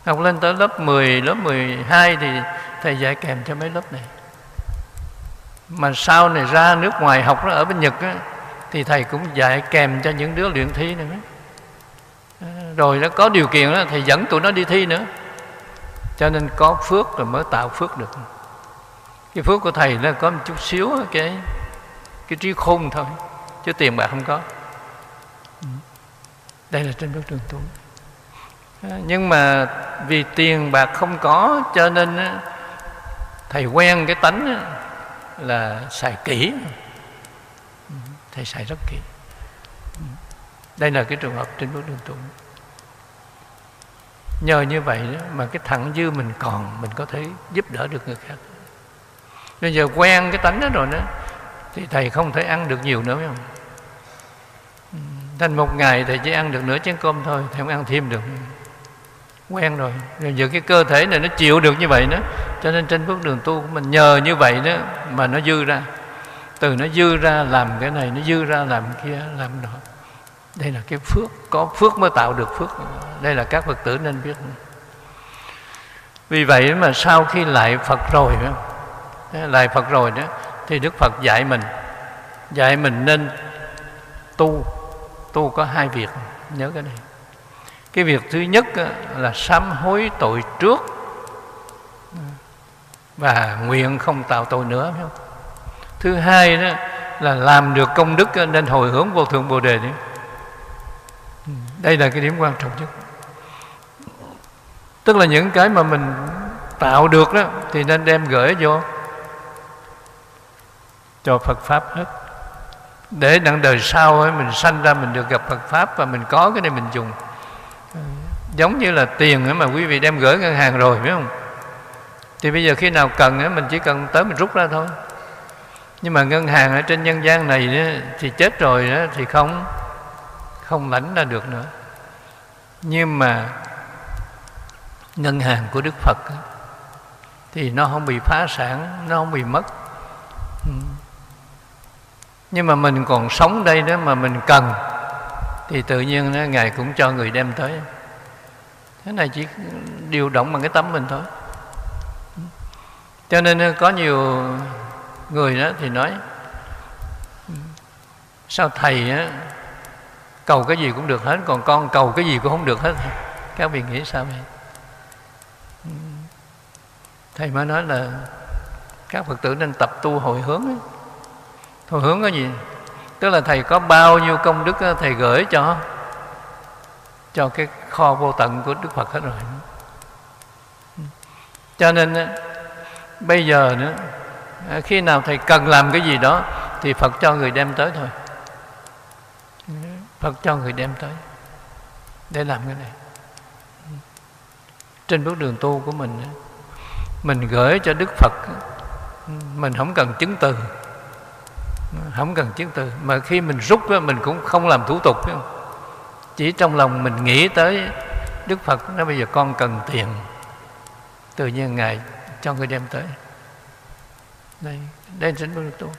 Học lên tới lớp 10, lớp 12 thì thầy dạy kèm cho mấy lớp này. Mà sau này ra nước ngoài học ở bên Nhật á, thì thầy cũng dạy kèm cho những đứa luyện thi nữa. Ờ, rồi nó có điều kiện đó thầy dẫn tụi nó đi thi nữa. Cho nên có phước rồi mới tạo phước được. Cái phước của thầy nó có một chút xíu cái cái trí khôn thôi chứ tiền bạc không có. Đây là trên bước đường tu. Nhưng mà vì tiền bạc không có cho nên thầy quen cái tánh là xài kỹ. Thầy xài rất kỹ. Đây là cái trường hợp trên bước đường tu. Nhờ như vậy đó, mà cái thẳng dư mình còn mình có thể giúp đỡ được người khác. Bây giờ quen cái tánh đó rồi đó thì thầy không thể ăn được nhiều nữa, phải không? Thành một ngày thầy chỉ ăn được nửa chén cơm thôi, thầy không ăn thêm được. Quen rồi. Rồi giờ cái cơ thể này nó chịu được như vậy đó cho nên trên bước đường tu của mình nhờ như vậy đó mà nó dư ra. Từ nó dư ra làm cái này, nó dư ra làm kia, làm đó đây là cái phước, có phước mới tạo được phước. Đây là các phật tử nên biết. Vì vậy mà sau khi lại phật rồi lại phật rồi đó thì đức phật dạy mình. Dạy mình nên tu. Tu có hai việc, nhớ cái này. Cái việc thứ nhất là sám hối tội trước. Và nguyện không tạo tội nữa, phải không? Thứ hai đó là làm được công đức nên hồi hướng vô thượng bồ đề đấy ừ, đây là cái điểm quan trọng nhất. Tức là những cái mà mình tạo được đó, thì nên đem gửi vô cho Phật pháp hết. Để đặng đời sau ấy, mình sanh ra mình được gặp Phật pháp và mình có cái này mình dùng. Giống như là tiền ấy mà quý vị đem gửi ngân hàng rồi phải không? Thì bây giờ khi nào cần ấy, mình chỉ cần tới mình rút ra thôi. Nhưng mà ngân hàng ở trên nhân gian này ấy, thì chết rồi ấy, thì không không lãnh ra được nữa. Nhưng mà ngân hàng của Đức Phật ấy, thì nó không bị phá sản nó không bị mất. Ừ nhưng mà mình còn sống đây đó mà mình cần thì tự nhiên đó, ngài cũng cho người đem tới. Thế này chỉ điều động bằng cái tấm mình thôi. Cho nên có nhiều người đó thì nói sao thầy á cầu cái gì cũng được hết còn con cầu cái gì cũng không được hết? Các vị nghĩ sao vậy? Thầy mới nói là các phật tử nên tập tu hồi hướng ấy hồi hướng cái gì? Tức là thầy có bao nhiêu công đức thầy gửi cho. Cho cái kho vô tận của đức phật hết rồi. Cho nên bây giờ nữa khi nào thầy cần làm cái gì đó, thì phật cho người đem tới thôi. Phật cho người đem tới để làm cái này. Trên bước đường tu của mình mình gửi cho đức phật mình không cần chứng từ không cần chứng từ mà khi mình rút mình cũng không làm thủ tục chỉ trong lòng mình nghĩ tới đức phật, nói bây giờ con cần tiền. Tự nhiên ngài cho người đem tới. Đây đây chính bước tu.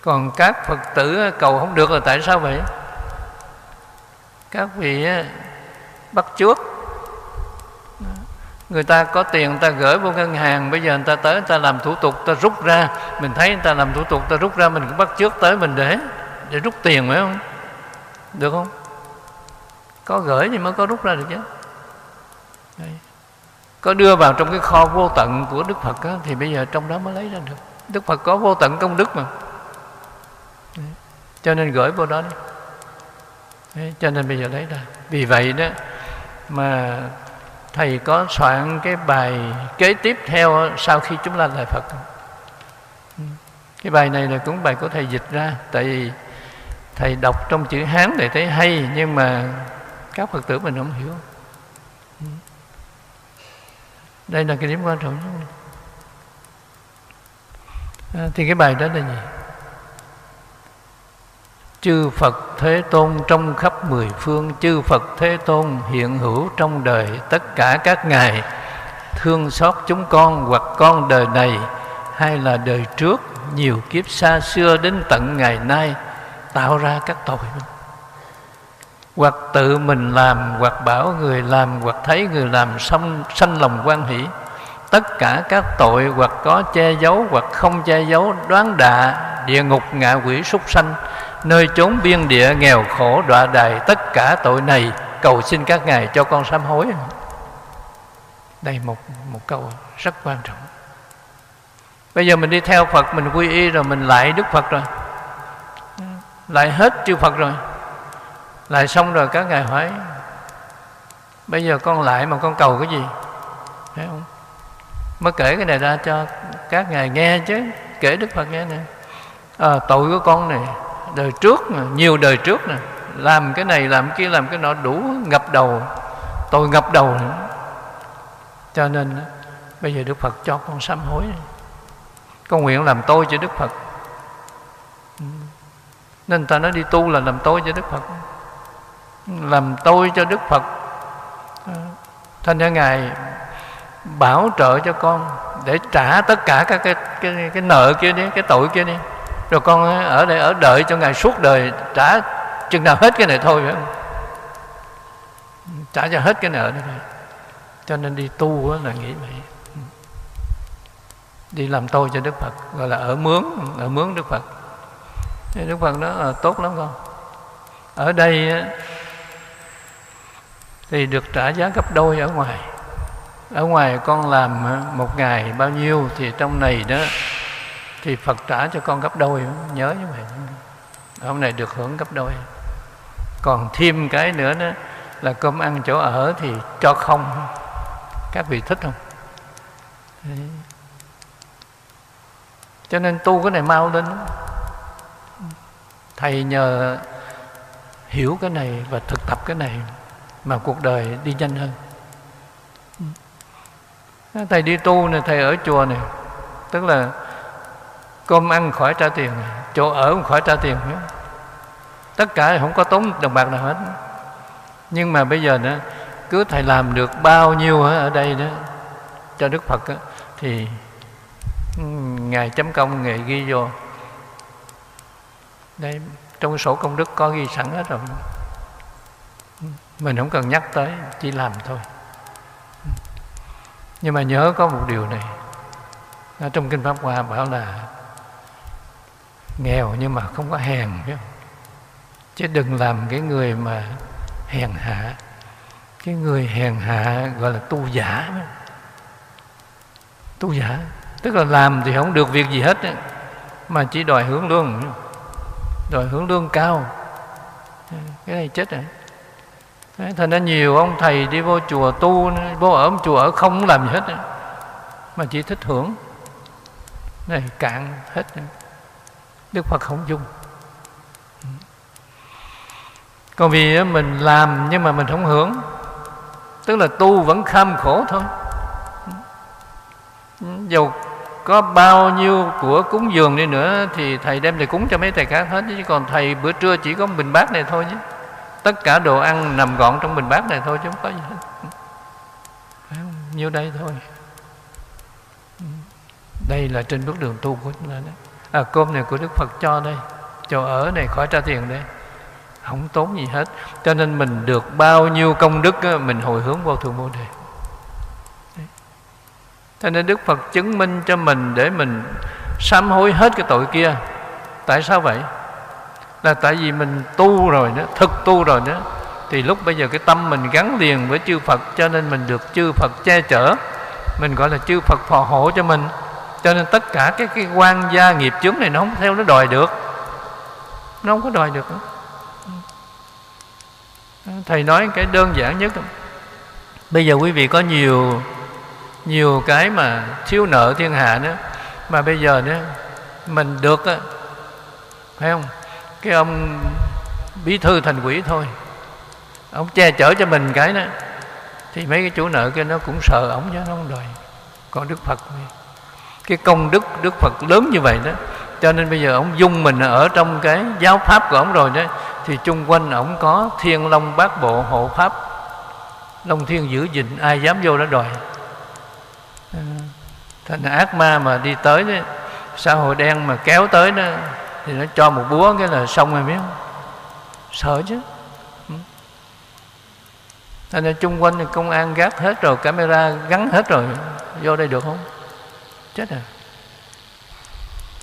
Còn các phật tử cầu không được là tại sao vậy? Các vị bắt trước người ta có tiền người ta gửi vô ngân hàng. Bây giờ người ta tới người ta làm thủ tục ta rút ra. Mình thấy người ta làm thủ tục ta rút ra mình cũng bắt trước tới mình để để rút tiền phải không? Được không? Có gửi thì mới có rút ra được chứ? Đấy. có đưa vào trong cái kho vô tận của đức phật đó, thì bây giờ trong đó mới lấy ra được. Đức phật có vô tận công đức mà. Đấy. cho nên gửi vô đó đi. Đấy. cho nên bây giờ lấy ra. Vì vậy đó mà thầy có soạn cái bài kế tiếp theo sau khi chúng ta lại phật. Cái bài này là cũng bài của thầy dịch ra tại vì thầy đọc trong chữ hán thầy thấy hay nhưng mà các phật tử mình không hiểu. Đây là cái điểm quan trọng nhất. À, thì cái bài đó là gì? Chư Phật Thế Tôn trong khắp mười phương, chư Phật Thế Tôn hiện hữu trong đời tất cả các ngài. Thương xót chúng con hoặc con đời này, hay là đời trước, nhiều kiếp xa xưa đến tận ngày nay, tạo ra các tội. Hoặc tự mình làm, hoặc bảo người làm, hoặc thấy người làm xong, sanh lòng quan hỷ. Tất cả các tội hoặc có che giấu hoặc không che giấu, đoán đạ địa ngục ngạ quỷ súc sanh nơi chốn biên địa nghèo khổ đọa đài tất cả tội này cầu xin các ngài cho con sám hối. Đây một một câu rất quan trọng. Bây giờ mình đi theo phật mình quy y rồi mình lại đức phật rồi. Lại hết chư phật rồi. Lại xong rồi các ngài hỏi bây giờ con lại mà con cầu cái gì? Thấy không? Mới kể cái này ra cho các ngài nghe chứ kể đức phật nghe nè. À, tội của con này đời trước mà, nhiều đời trước nè. Làm cái này làm cái kia làm cái nọ đủ ngập đầu. Tôi ngập đầu nữa. Cho nên bây giờ đức phật cho con sám hối. Con nguyện làm tôi cho đức phật. Ừ. Nên ta nói đi tu là làm tôi cho đức phật. Làm tôi cho đức phật. Ừ. Thành ra ngài bảo trợ cho con để trả tất cả các cái cái, cái nợ kia đi cái tội kia đi rồi con ở đây ở đợi cho ngài suốt đời trả chừng nào hết cái này thôi phải không? Trả cho hết cái nợ này thôi. Cho nên đi tu là nghĩ vậy. Đi làm tôi cho đức phật, gọi là ở mướn ở mướn đức phật. Thì đức phật đó là ờ, tốt lắm con. Ở đây thì được trả giá gấp đôi ở ngoài. Ở ngoài con làm một ngày bao nhiêu thì trong này đó thì Phật trả cho con gấp đôi, nhớ như vậy hôm nay được hưởng gấp đôi. Còn thêm cái nữa đó là cơm ăn chỗ ở thì cho không. Các vị thích không? Đấy. cho nên tu cái này mau lên. Thầy nhờ hiểu cái này và thực tập cái này mà cuộc đời đi nhanh hơn. Thầy đi tu này thầy ở chùa này tức là cơm ăn khỏi trả tiền chỗ ở không khỏi trả tiền nữa. Tất cả không có tốn đồng bạc nào hết. Nhưng mà bây giờ nữa cứ thầy làm được bao nhiêu ở đây đó cho đức phật đó, thì ừ, ngài chấm công ngài ghi vô. Đây trong sổ công đức có ghi sẵn hết rồi. Mình không cần nhắc tới chỉ làm thôi. Nhưng mà nhớ có một điều này. Ở trong kinh pháp hoa bảo là nghèo nhưng mà không có hèn chứ đừng làm cái người mà hèn hạ. Cái người hèn hạ gọi là tu giả. Tu giả. Tức là làm thì không được việc gì hết mà chỉ đòi hướng lương. Đòi hướng lương cao. Cái này chết rồi. Đấy, thành ra nhiều ông thầy đi vô chùa tu vô ở chùa ở không làm gì hết mà chỉ thích hưởng. Này cạn hết đức phật không dung. Còn vì mình làm nhưng mà mình không hưởng. Tức là tu vẫn kham khổ thôi. Dầu có bao nhiêu của cúng dường đi nữa thì thầy đem thầy cúng cho mấy thầy khác hết. Chứ còn thầy bữa trưa chỉ có bình bát này thôi chứ. Tất cả đồ ăn nằm gọn trong bình bát này thôi chứ không có gì hết. Nhiêu đây thôi. Đây là trên bước đường tu của chúng ta đấy à, cơm này của đức phật cho đây. Chỗ ở này khỏi trả tiền đây. Không tốn gì hết. Cho nên mình được bao nhiêu công đức á, mình hồi hướng vô thường bồ đề. Cho nên đức phật chứng minh cho mình để mình sám hối hết cái tội kia. Tại sao vậy? Là tại vì mình tu rồi đó thực tu rồi đó thì lúc bây giờ cái tâm mình gắn liền với chư Phật cho nên mình được chư Phật che chở. Mình gọi là chư Phật phò hộ cho mình cho nên tất cả cái cái quan gia nghiệp chướng này nó không theo, nó đòi được. Nó không có đòi được nữa. Thầy nói cái đơn giản nhất. Bây giờ quý vị có nhiều nhiều cái mà thiếu nợ thiên hạ nữa. Mà bây giờ nữa, mình được á, phải không? Cái ông bí thư thành quỷ thôi. Ông che chở cho mình cái đó, thì mấy cái chủ nợ kia nó cũng sợ ổng chứ nó không đòi. Còn đức phật cái công đức đức phật lớn như vậy đó. Cho nên bây giờ ông dung mình ở trong cái giáo pháp của ông rồi đó, thì chung quanh ông có thiên long bát bộ hộ pháp. Long thiên giữ gìn, ai dám vô đó đòi. À, thành ác ma mà đi tới đó, xã hội đen mà kéo tới đó, thì nó cho một búa cái là xong rồi biết không? Sợ chứ. Ừ. Thành ra chung quanh thì công an gác hết rồi, camera gắn hết rồi, vô đây được không? Chết à?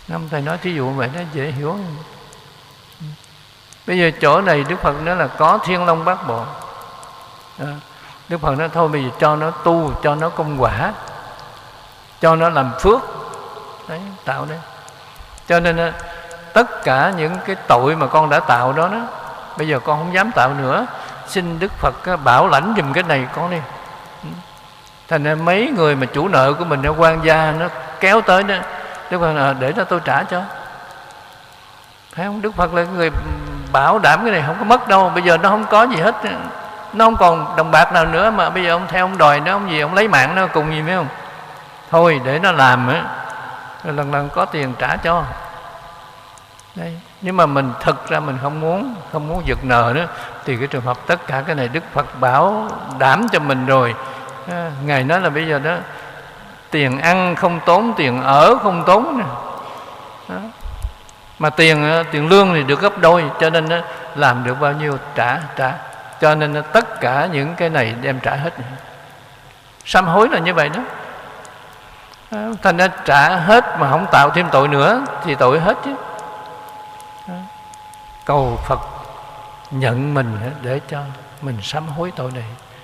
Năm thầy nói thí dụ vậy nó dễ hiểu. Bây giờ chỗ này đức phật nói là có thiên long bát bộ à, đức phật nói thôi bây giờ cho nó tu cho nó công quả cho nó làm phước. Đấy tạo đấy. Cho nên à, tất cả những cái tội mà con đã tạo đó đó bây giờ con không dám tạo nữa. Xin đức phật à, bảo lãnh dùm cái này con đi thành ra mấy người mà chủ nợ của mình nó quan gia nó kéo tới đó. Đức phật là ờ, để cho tôi trả cho. Phải không? Đức phật là người bảo đảm cái này không có mất đâu. Bây giờ nó không có gì hết. Nó không còn đồng bạc nào nữa mà bây giờ ông theo ông đòi nó, ông gì, ông lấy mạng nó cùng gì, phải không? Thôi, để nó làm á lần lần có tiền trả cho. Đây nhưng mà mình thực ra mình không muốn không muốn giật nợ nữa, thì cái trường hợp tất cả cái này đức phật bảo đảm cho mình rồi. À, ngài nói là bây giờ đó tiền ăn không tốn tiền ở không tốn nè. Đó. mà tiền ờ, tiền lương thì được gấp đôi cho nên đó, làm được bao nhiêu trả trả. Cho nên ờ, tất cả những cái này đem trả hết. Sám hối là như vậy đó. Thành ra trả hết mà không tạo thêm tội nữa thì tội hết chứ. Cầu Phật nhận mình để cho mình sám hối tội này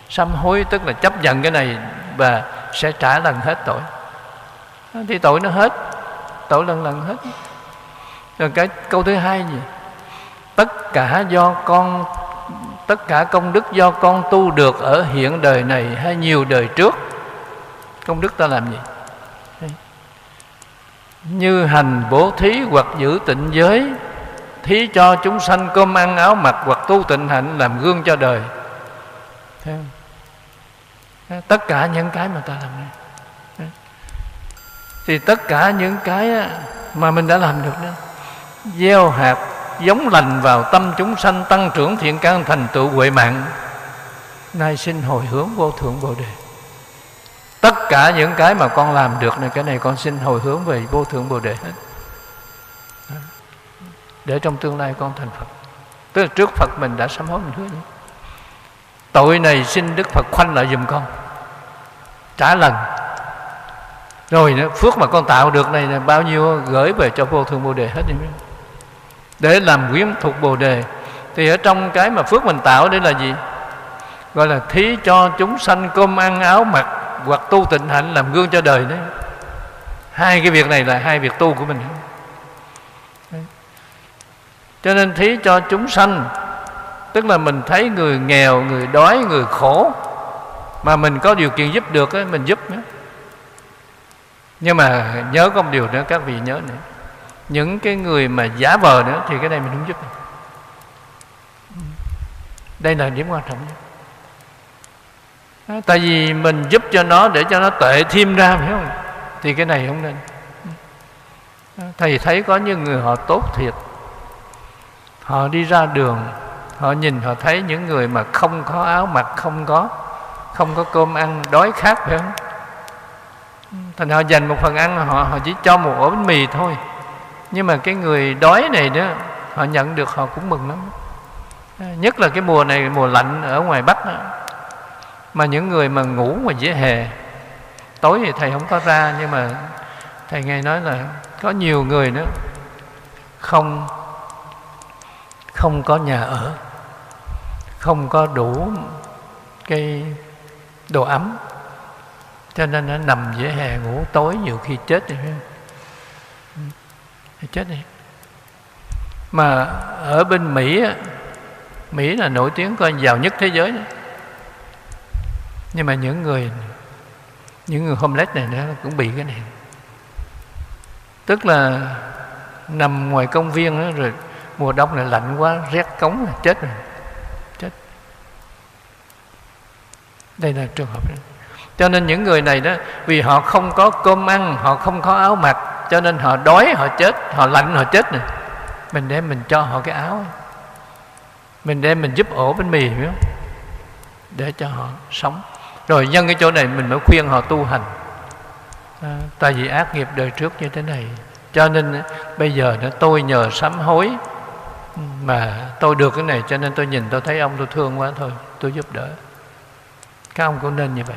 sám hối, tức là chấp nhận cái này và sẽ trả lần hết tội. Ờ, thì tội nó hết, tội lần lần hết. Rồi cái câu thứ hai gì? Tất cả do con, tất cả công đức do con tu được ở hiện đời này hay nhiều đời trước. Công đức ta làm gì? Như hành bố thí hoặc giữ tịnh giới, thí cho chúng sanh cơm ăn áo mặc hoặc tu tịnh hạnh làm gương cho đời. Thấy không? Tất cả những cái mà ta làm này thì tất cả những cái mà mình đã làm được đó, gieo hạt, giống lành vào tâm chúng sanh, tăng trưởng thiện căn, thành tựu huệ mạng, nay xin hồi hướng vô thượng bồ đề. Tất cả những cái mà con làm được này, cái này con xin hồi hướng về vô thượng bồ đề hết. Để trong tương lai con thành phật. Tức là trước phật mình đã sám hối mình hứa như tội này xin đức phật khoanh lại giùm con. Trả lần. Rồi nữa, phước mà con tạo được này là bao nhiêu gửi về cho vô thượng bồ đề hết đi để làm quyến thuộc bồ đề. Thì ở trong cái mà phước mình tạo đấy là gì? Gọi là thí cho chúng sanh cơm ăn áo mặc hoặc tu tịnh hạnh làm gương cho đời đấy. Hai cái việc này là hai việc tu của mình. Đấy. cho nên thí cho chúng sanh tức là mình thấy người nghèo người đói người khổ. Mà mình có điều kiện giúp được ấy, mình giúp nữa nhưng mà nhớ có một điều nữa các vị nhớ nữa. Những cái người mà giả vờ nữa thì cái này mình không giúp được. đây là điểm quan trọng nhất. Tại vì mình giúp cho nó để cho nó tệ thêm ra phải không? Thì cái này không nên. Thầy thấy có những người họ tốt thiệt. Họ đi ra đường họ nhìn, họ thấy những người mà không có áo mặc, không có không có cơm ăn, đói khát, phải không? Thành họ dành một phần ăn, họ họ chỉ cho một ổ bánh mì thôi. Nhưng mà cái người đói này đó, họ nhận được, họ cũng mừng lắm. Nhất là cái mùa này, mùa lạnh ở ngoài bắc đó. mà những người mà ngủ ngoài dễ hè, tối thì thầy không có ra, nhưng mà thầy nghe nói là có nhiều người nữa không không có nhà ở không có đủ cái đồ ấm. Cho nên nó nằm dễ hè ngủ tối nhiều khi chết thì chết đi. Mà ở bên Mỹ Mỹ là nổi tiếng coi giàu nhất thế giới. Đó. nhưng mà những người những người homeless này nó cũng bị cái này. Tức là nằm ngoài công viên đó, rồi mùa đông này lạnh quá rét cống là chết rồi chết đây là trường hợp đó cho nên những người này đó vì họ không có cơm ăn họ không có áo mặc cho nên họ đói họ chết họ lạnh họ chết này mình đem mình cho họ cái áo. Mình đem mình giúp ổ bánh mì hiểu không? để cho họ sống. Rồi nhân cái chỗ này mình mới khuyên họ tu hành. À, tại vì ác nghiệp đời trước như thế này. Cho nên à, bây giờ nó tôi nhờ sám hối ừ, mà tôi được cái này cho nên tôi nhìn tôi thấy ông tôi thương quá thôi tôi giúp đỡ các ông cũng nên như vậy.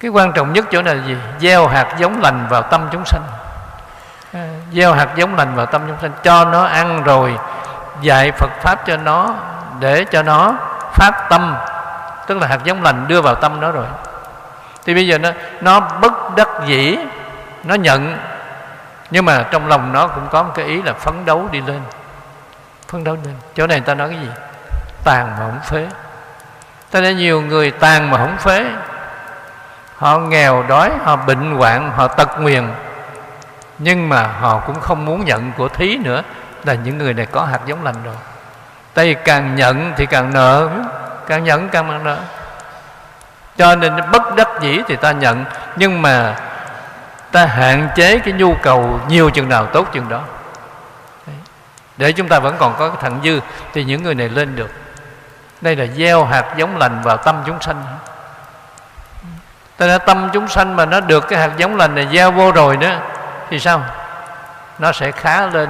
Cái quan trọng nhất chỗ này là gì? Gieo hạt giống lành vào tâm chúng sanh. À, gieo hạt giống lành vào tâm chúng sanh cho nó ăn rồi dạy Phật pháp cho nó để cho nó phát tâm. Tức là hạt giống lành đưa vào tâm nó rồi. Thì bây giờ nó nó bất đắc dĩ nó nhận. Nhưng mà trong lòng nó cũng có một cái ý là phấn đấu đi lên. Phấn đấu lên. Chỗ này ta nói cái gì? Tàn mà không phế cho nên nhiều người tàn mà không phế. Họ nghèo đói, họ bệnh hoạn, họ tật nguyền. Nhưng mà họ cũng không muốn nhận của thí nữa, là những người này có hạt giống lành rồi. Tại vì càng nhận thì càng nợ, càng nhận càng nợ. Cho nên bất đắc dĩ thì ta nhận, nhưng mà ta hạn chế cái nhu cầu nhiều chừng nào tốt chừng đó. Để chúng ta vẫn còn có cái thặng dư, thì những người này lên được đây là gieo hạt giống lành vào tâm chúng sanh. Tại ra tâm chúng sanh mà nó được cái hạt giống lành này gieo vô rồi nữa, Thì sao? Nó sẽ khá lên.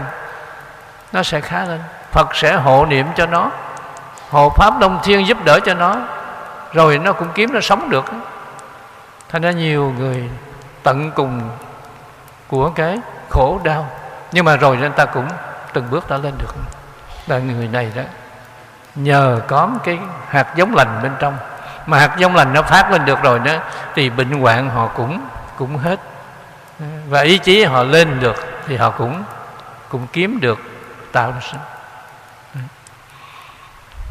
Nó sẽ khá lên. Phật sẽ hộ niệm cho nó. Hộ Pháp Đông Thiên giúp đỡ cho nó. Rồi nó cũng kiếm nó sống được. Thành ra nhiều người tận cùng của cái khổ đau. Nhưng mà rồi nên ta cũng từng bước đã lên được. Là người này đó nhờ có cái hạt giống lành bên trong. Mà hạt giống lành nó phát lên được rồi đó, thì bệnh hoạn họ cũng cũng hết. Và ý chí họ lên được thì họ cũng cũng kiếm được tạo sinh.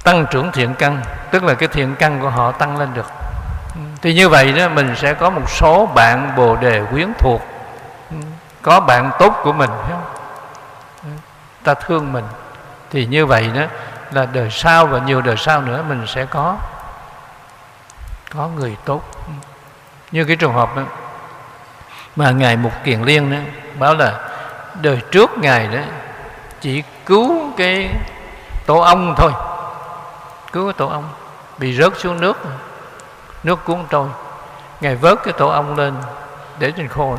Tăng trưởng thiện căn, tức là cái thiện căn của họ tăng lên được. Thì như vậy đó, mình sẽ có một số bạn bồ đề quyến thuộc. Có bạn tốt của mình không? ta thương mình. Thì như vậy đó là đời sau và nhiều đời sau nữa mình sẽ có có người tốt. Như cái trường hợp đó, mà ngài mục kiền liên đó báo là đời trước ngài đó chỉ cứu cái tổ ong thôi cứu cái tổ ong bị rớt xuống nước nước cuốn trôi. Ngài vớt cái tổ ong lên để trên khô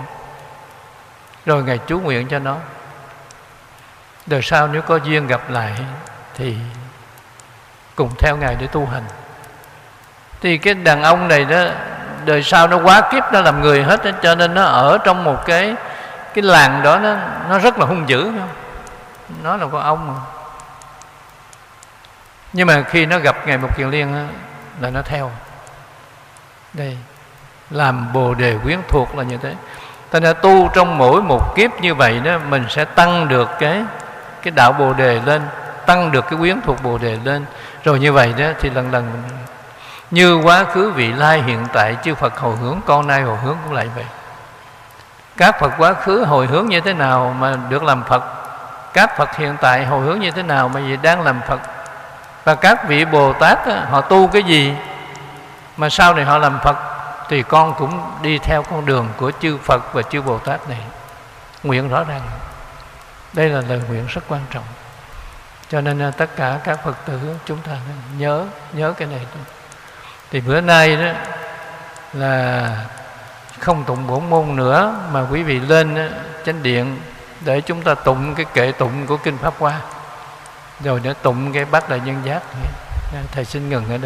rồi ngài chú nguyện cho nó. Đời sau nếu có duyên gặp lại thì cùng theo ngài để tu hành. Thì cái đàn ông này đó đời sau nó quá kiếp nó làm người hết cho nên nó ở trong một cái cái làng đó nó nó rất là hung dữ nó là con ông. mà. Nhưng mà khi nó gặp ngài một kiền liên đó, là nó theo. Đây làm bồ đề quyến thuộc là như thế. Ta đã tu trong mỗi một kiếp như vậy đó mình sẽ tăng được cái cái đạo bồ đề lên tăng được cái quyến thuộc bồ đề lên. Rồi như vậy đó, thì lần lần như quá khứ vị lai hiện tại, chư Phật hồi hướng, con nay hồi hướng cũng lại vậy. Các Phật quá khứ hồi hướng như thế nào mà được làm Phật? Các Phật hiện tại hồi hướng như thế nào mà vậy đang làm Phật? Và các vị Bồ Tát họ tu cái gì mà sau này họ làm Phật? Thì con cũng đi theo con đường của chư Phật và chư Bồ Tát này. Nguyện rõ ràng. Đây là lời nguyện rất quan trọng cho nên à, tất cả các Phật tử chúng ta nhớ nhớ cái này thì bữa nay đó là không tụng bổn môn nữa, mà quý vị lên à, chánh điện để chúng ta tụng cái kệ tụng của kinh pháp hoa. Rồi nữa tụng cái bát đại nhân giác. Thầy xin ngừng ở đây.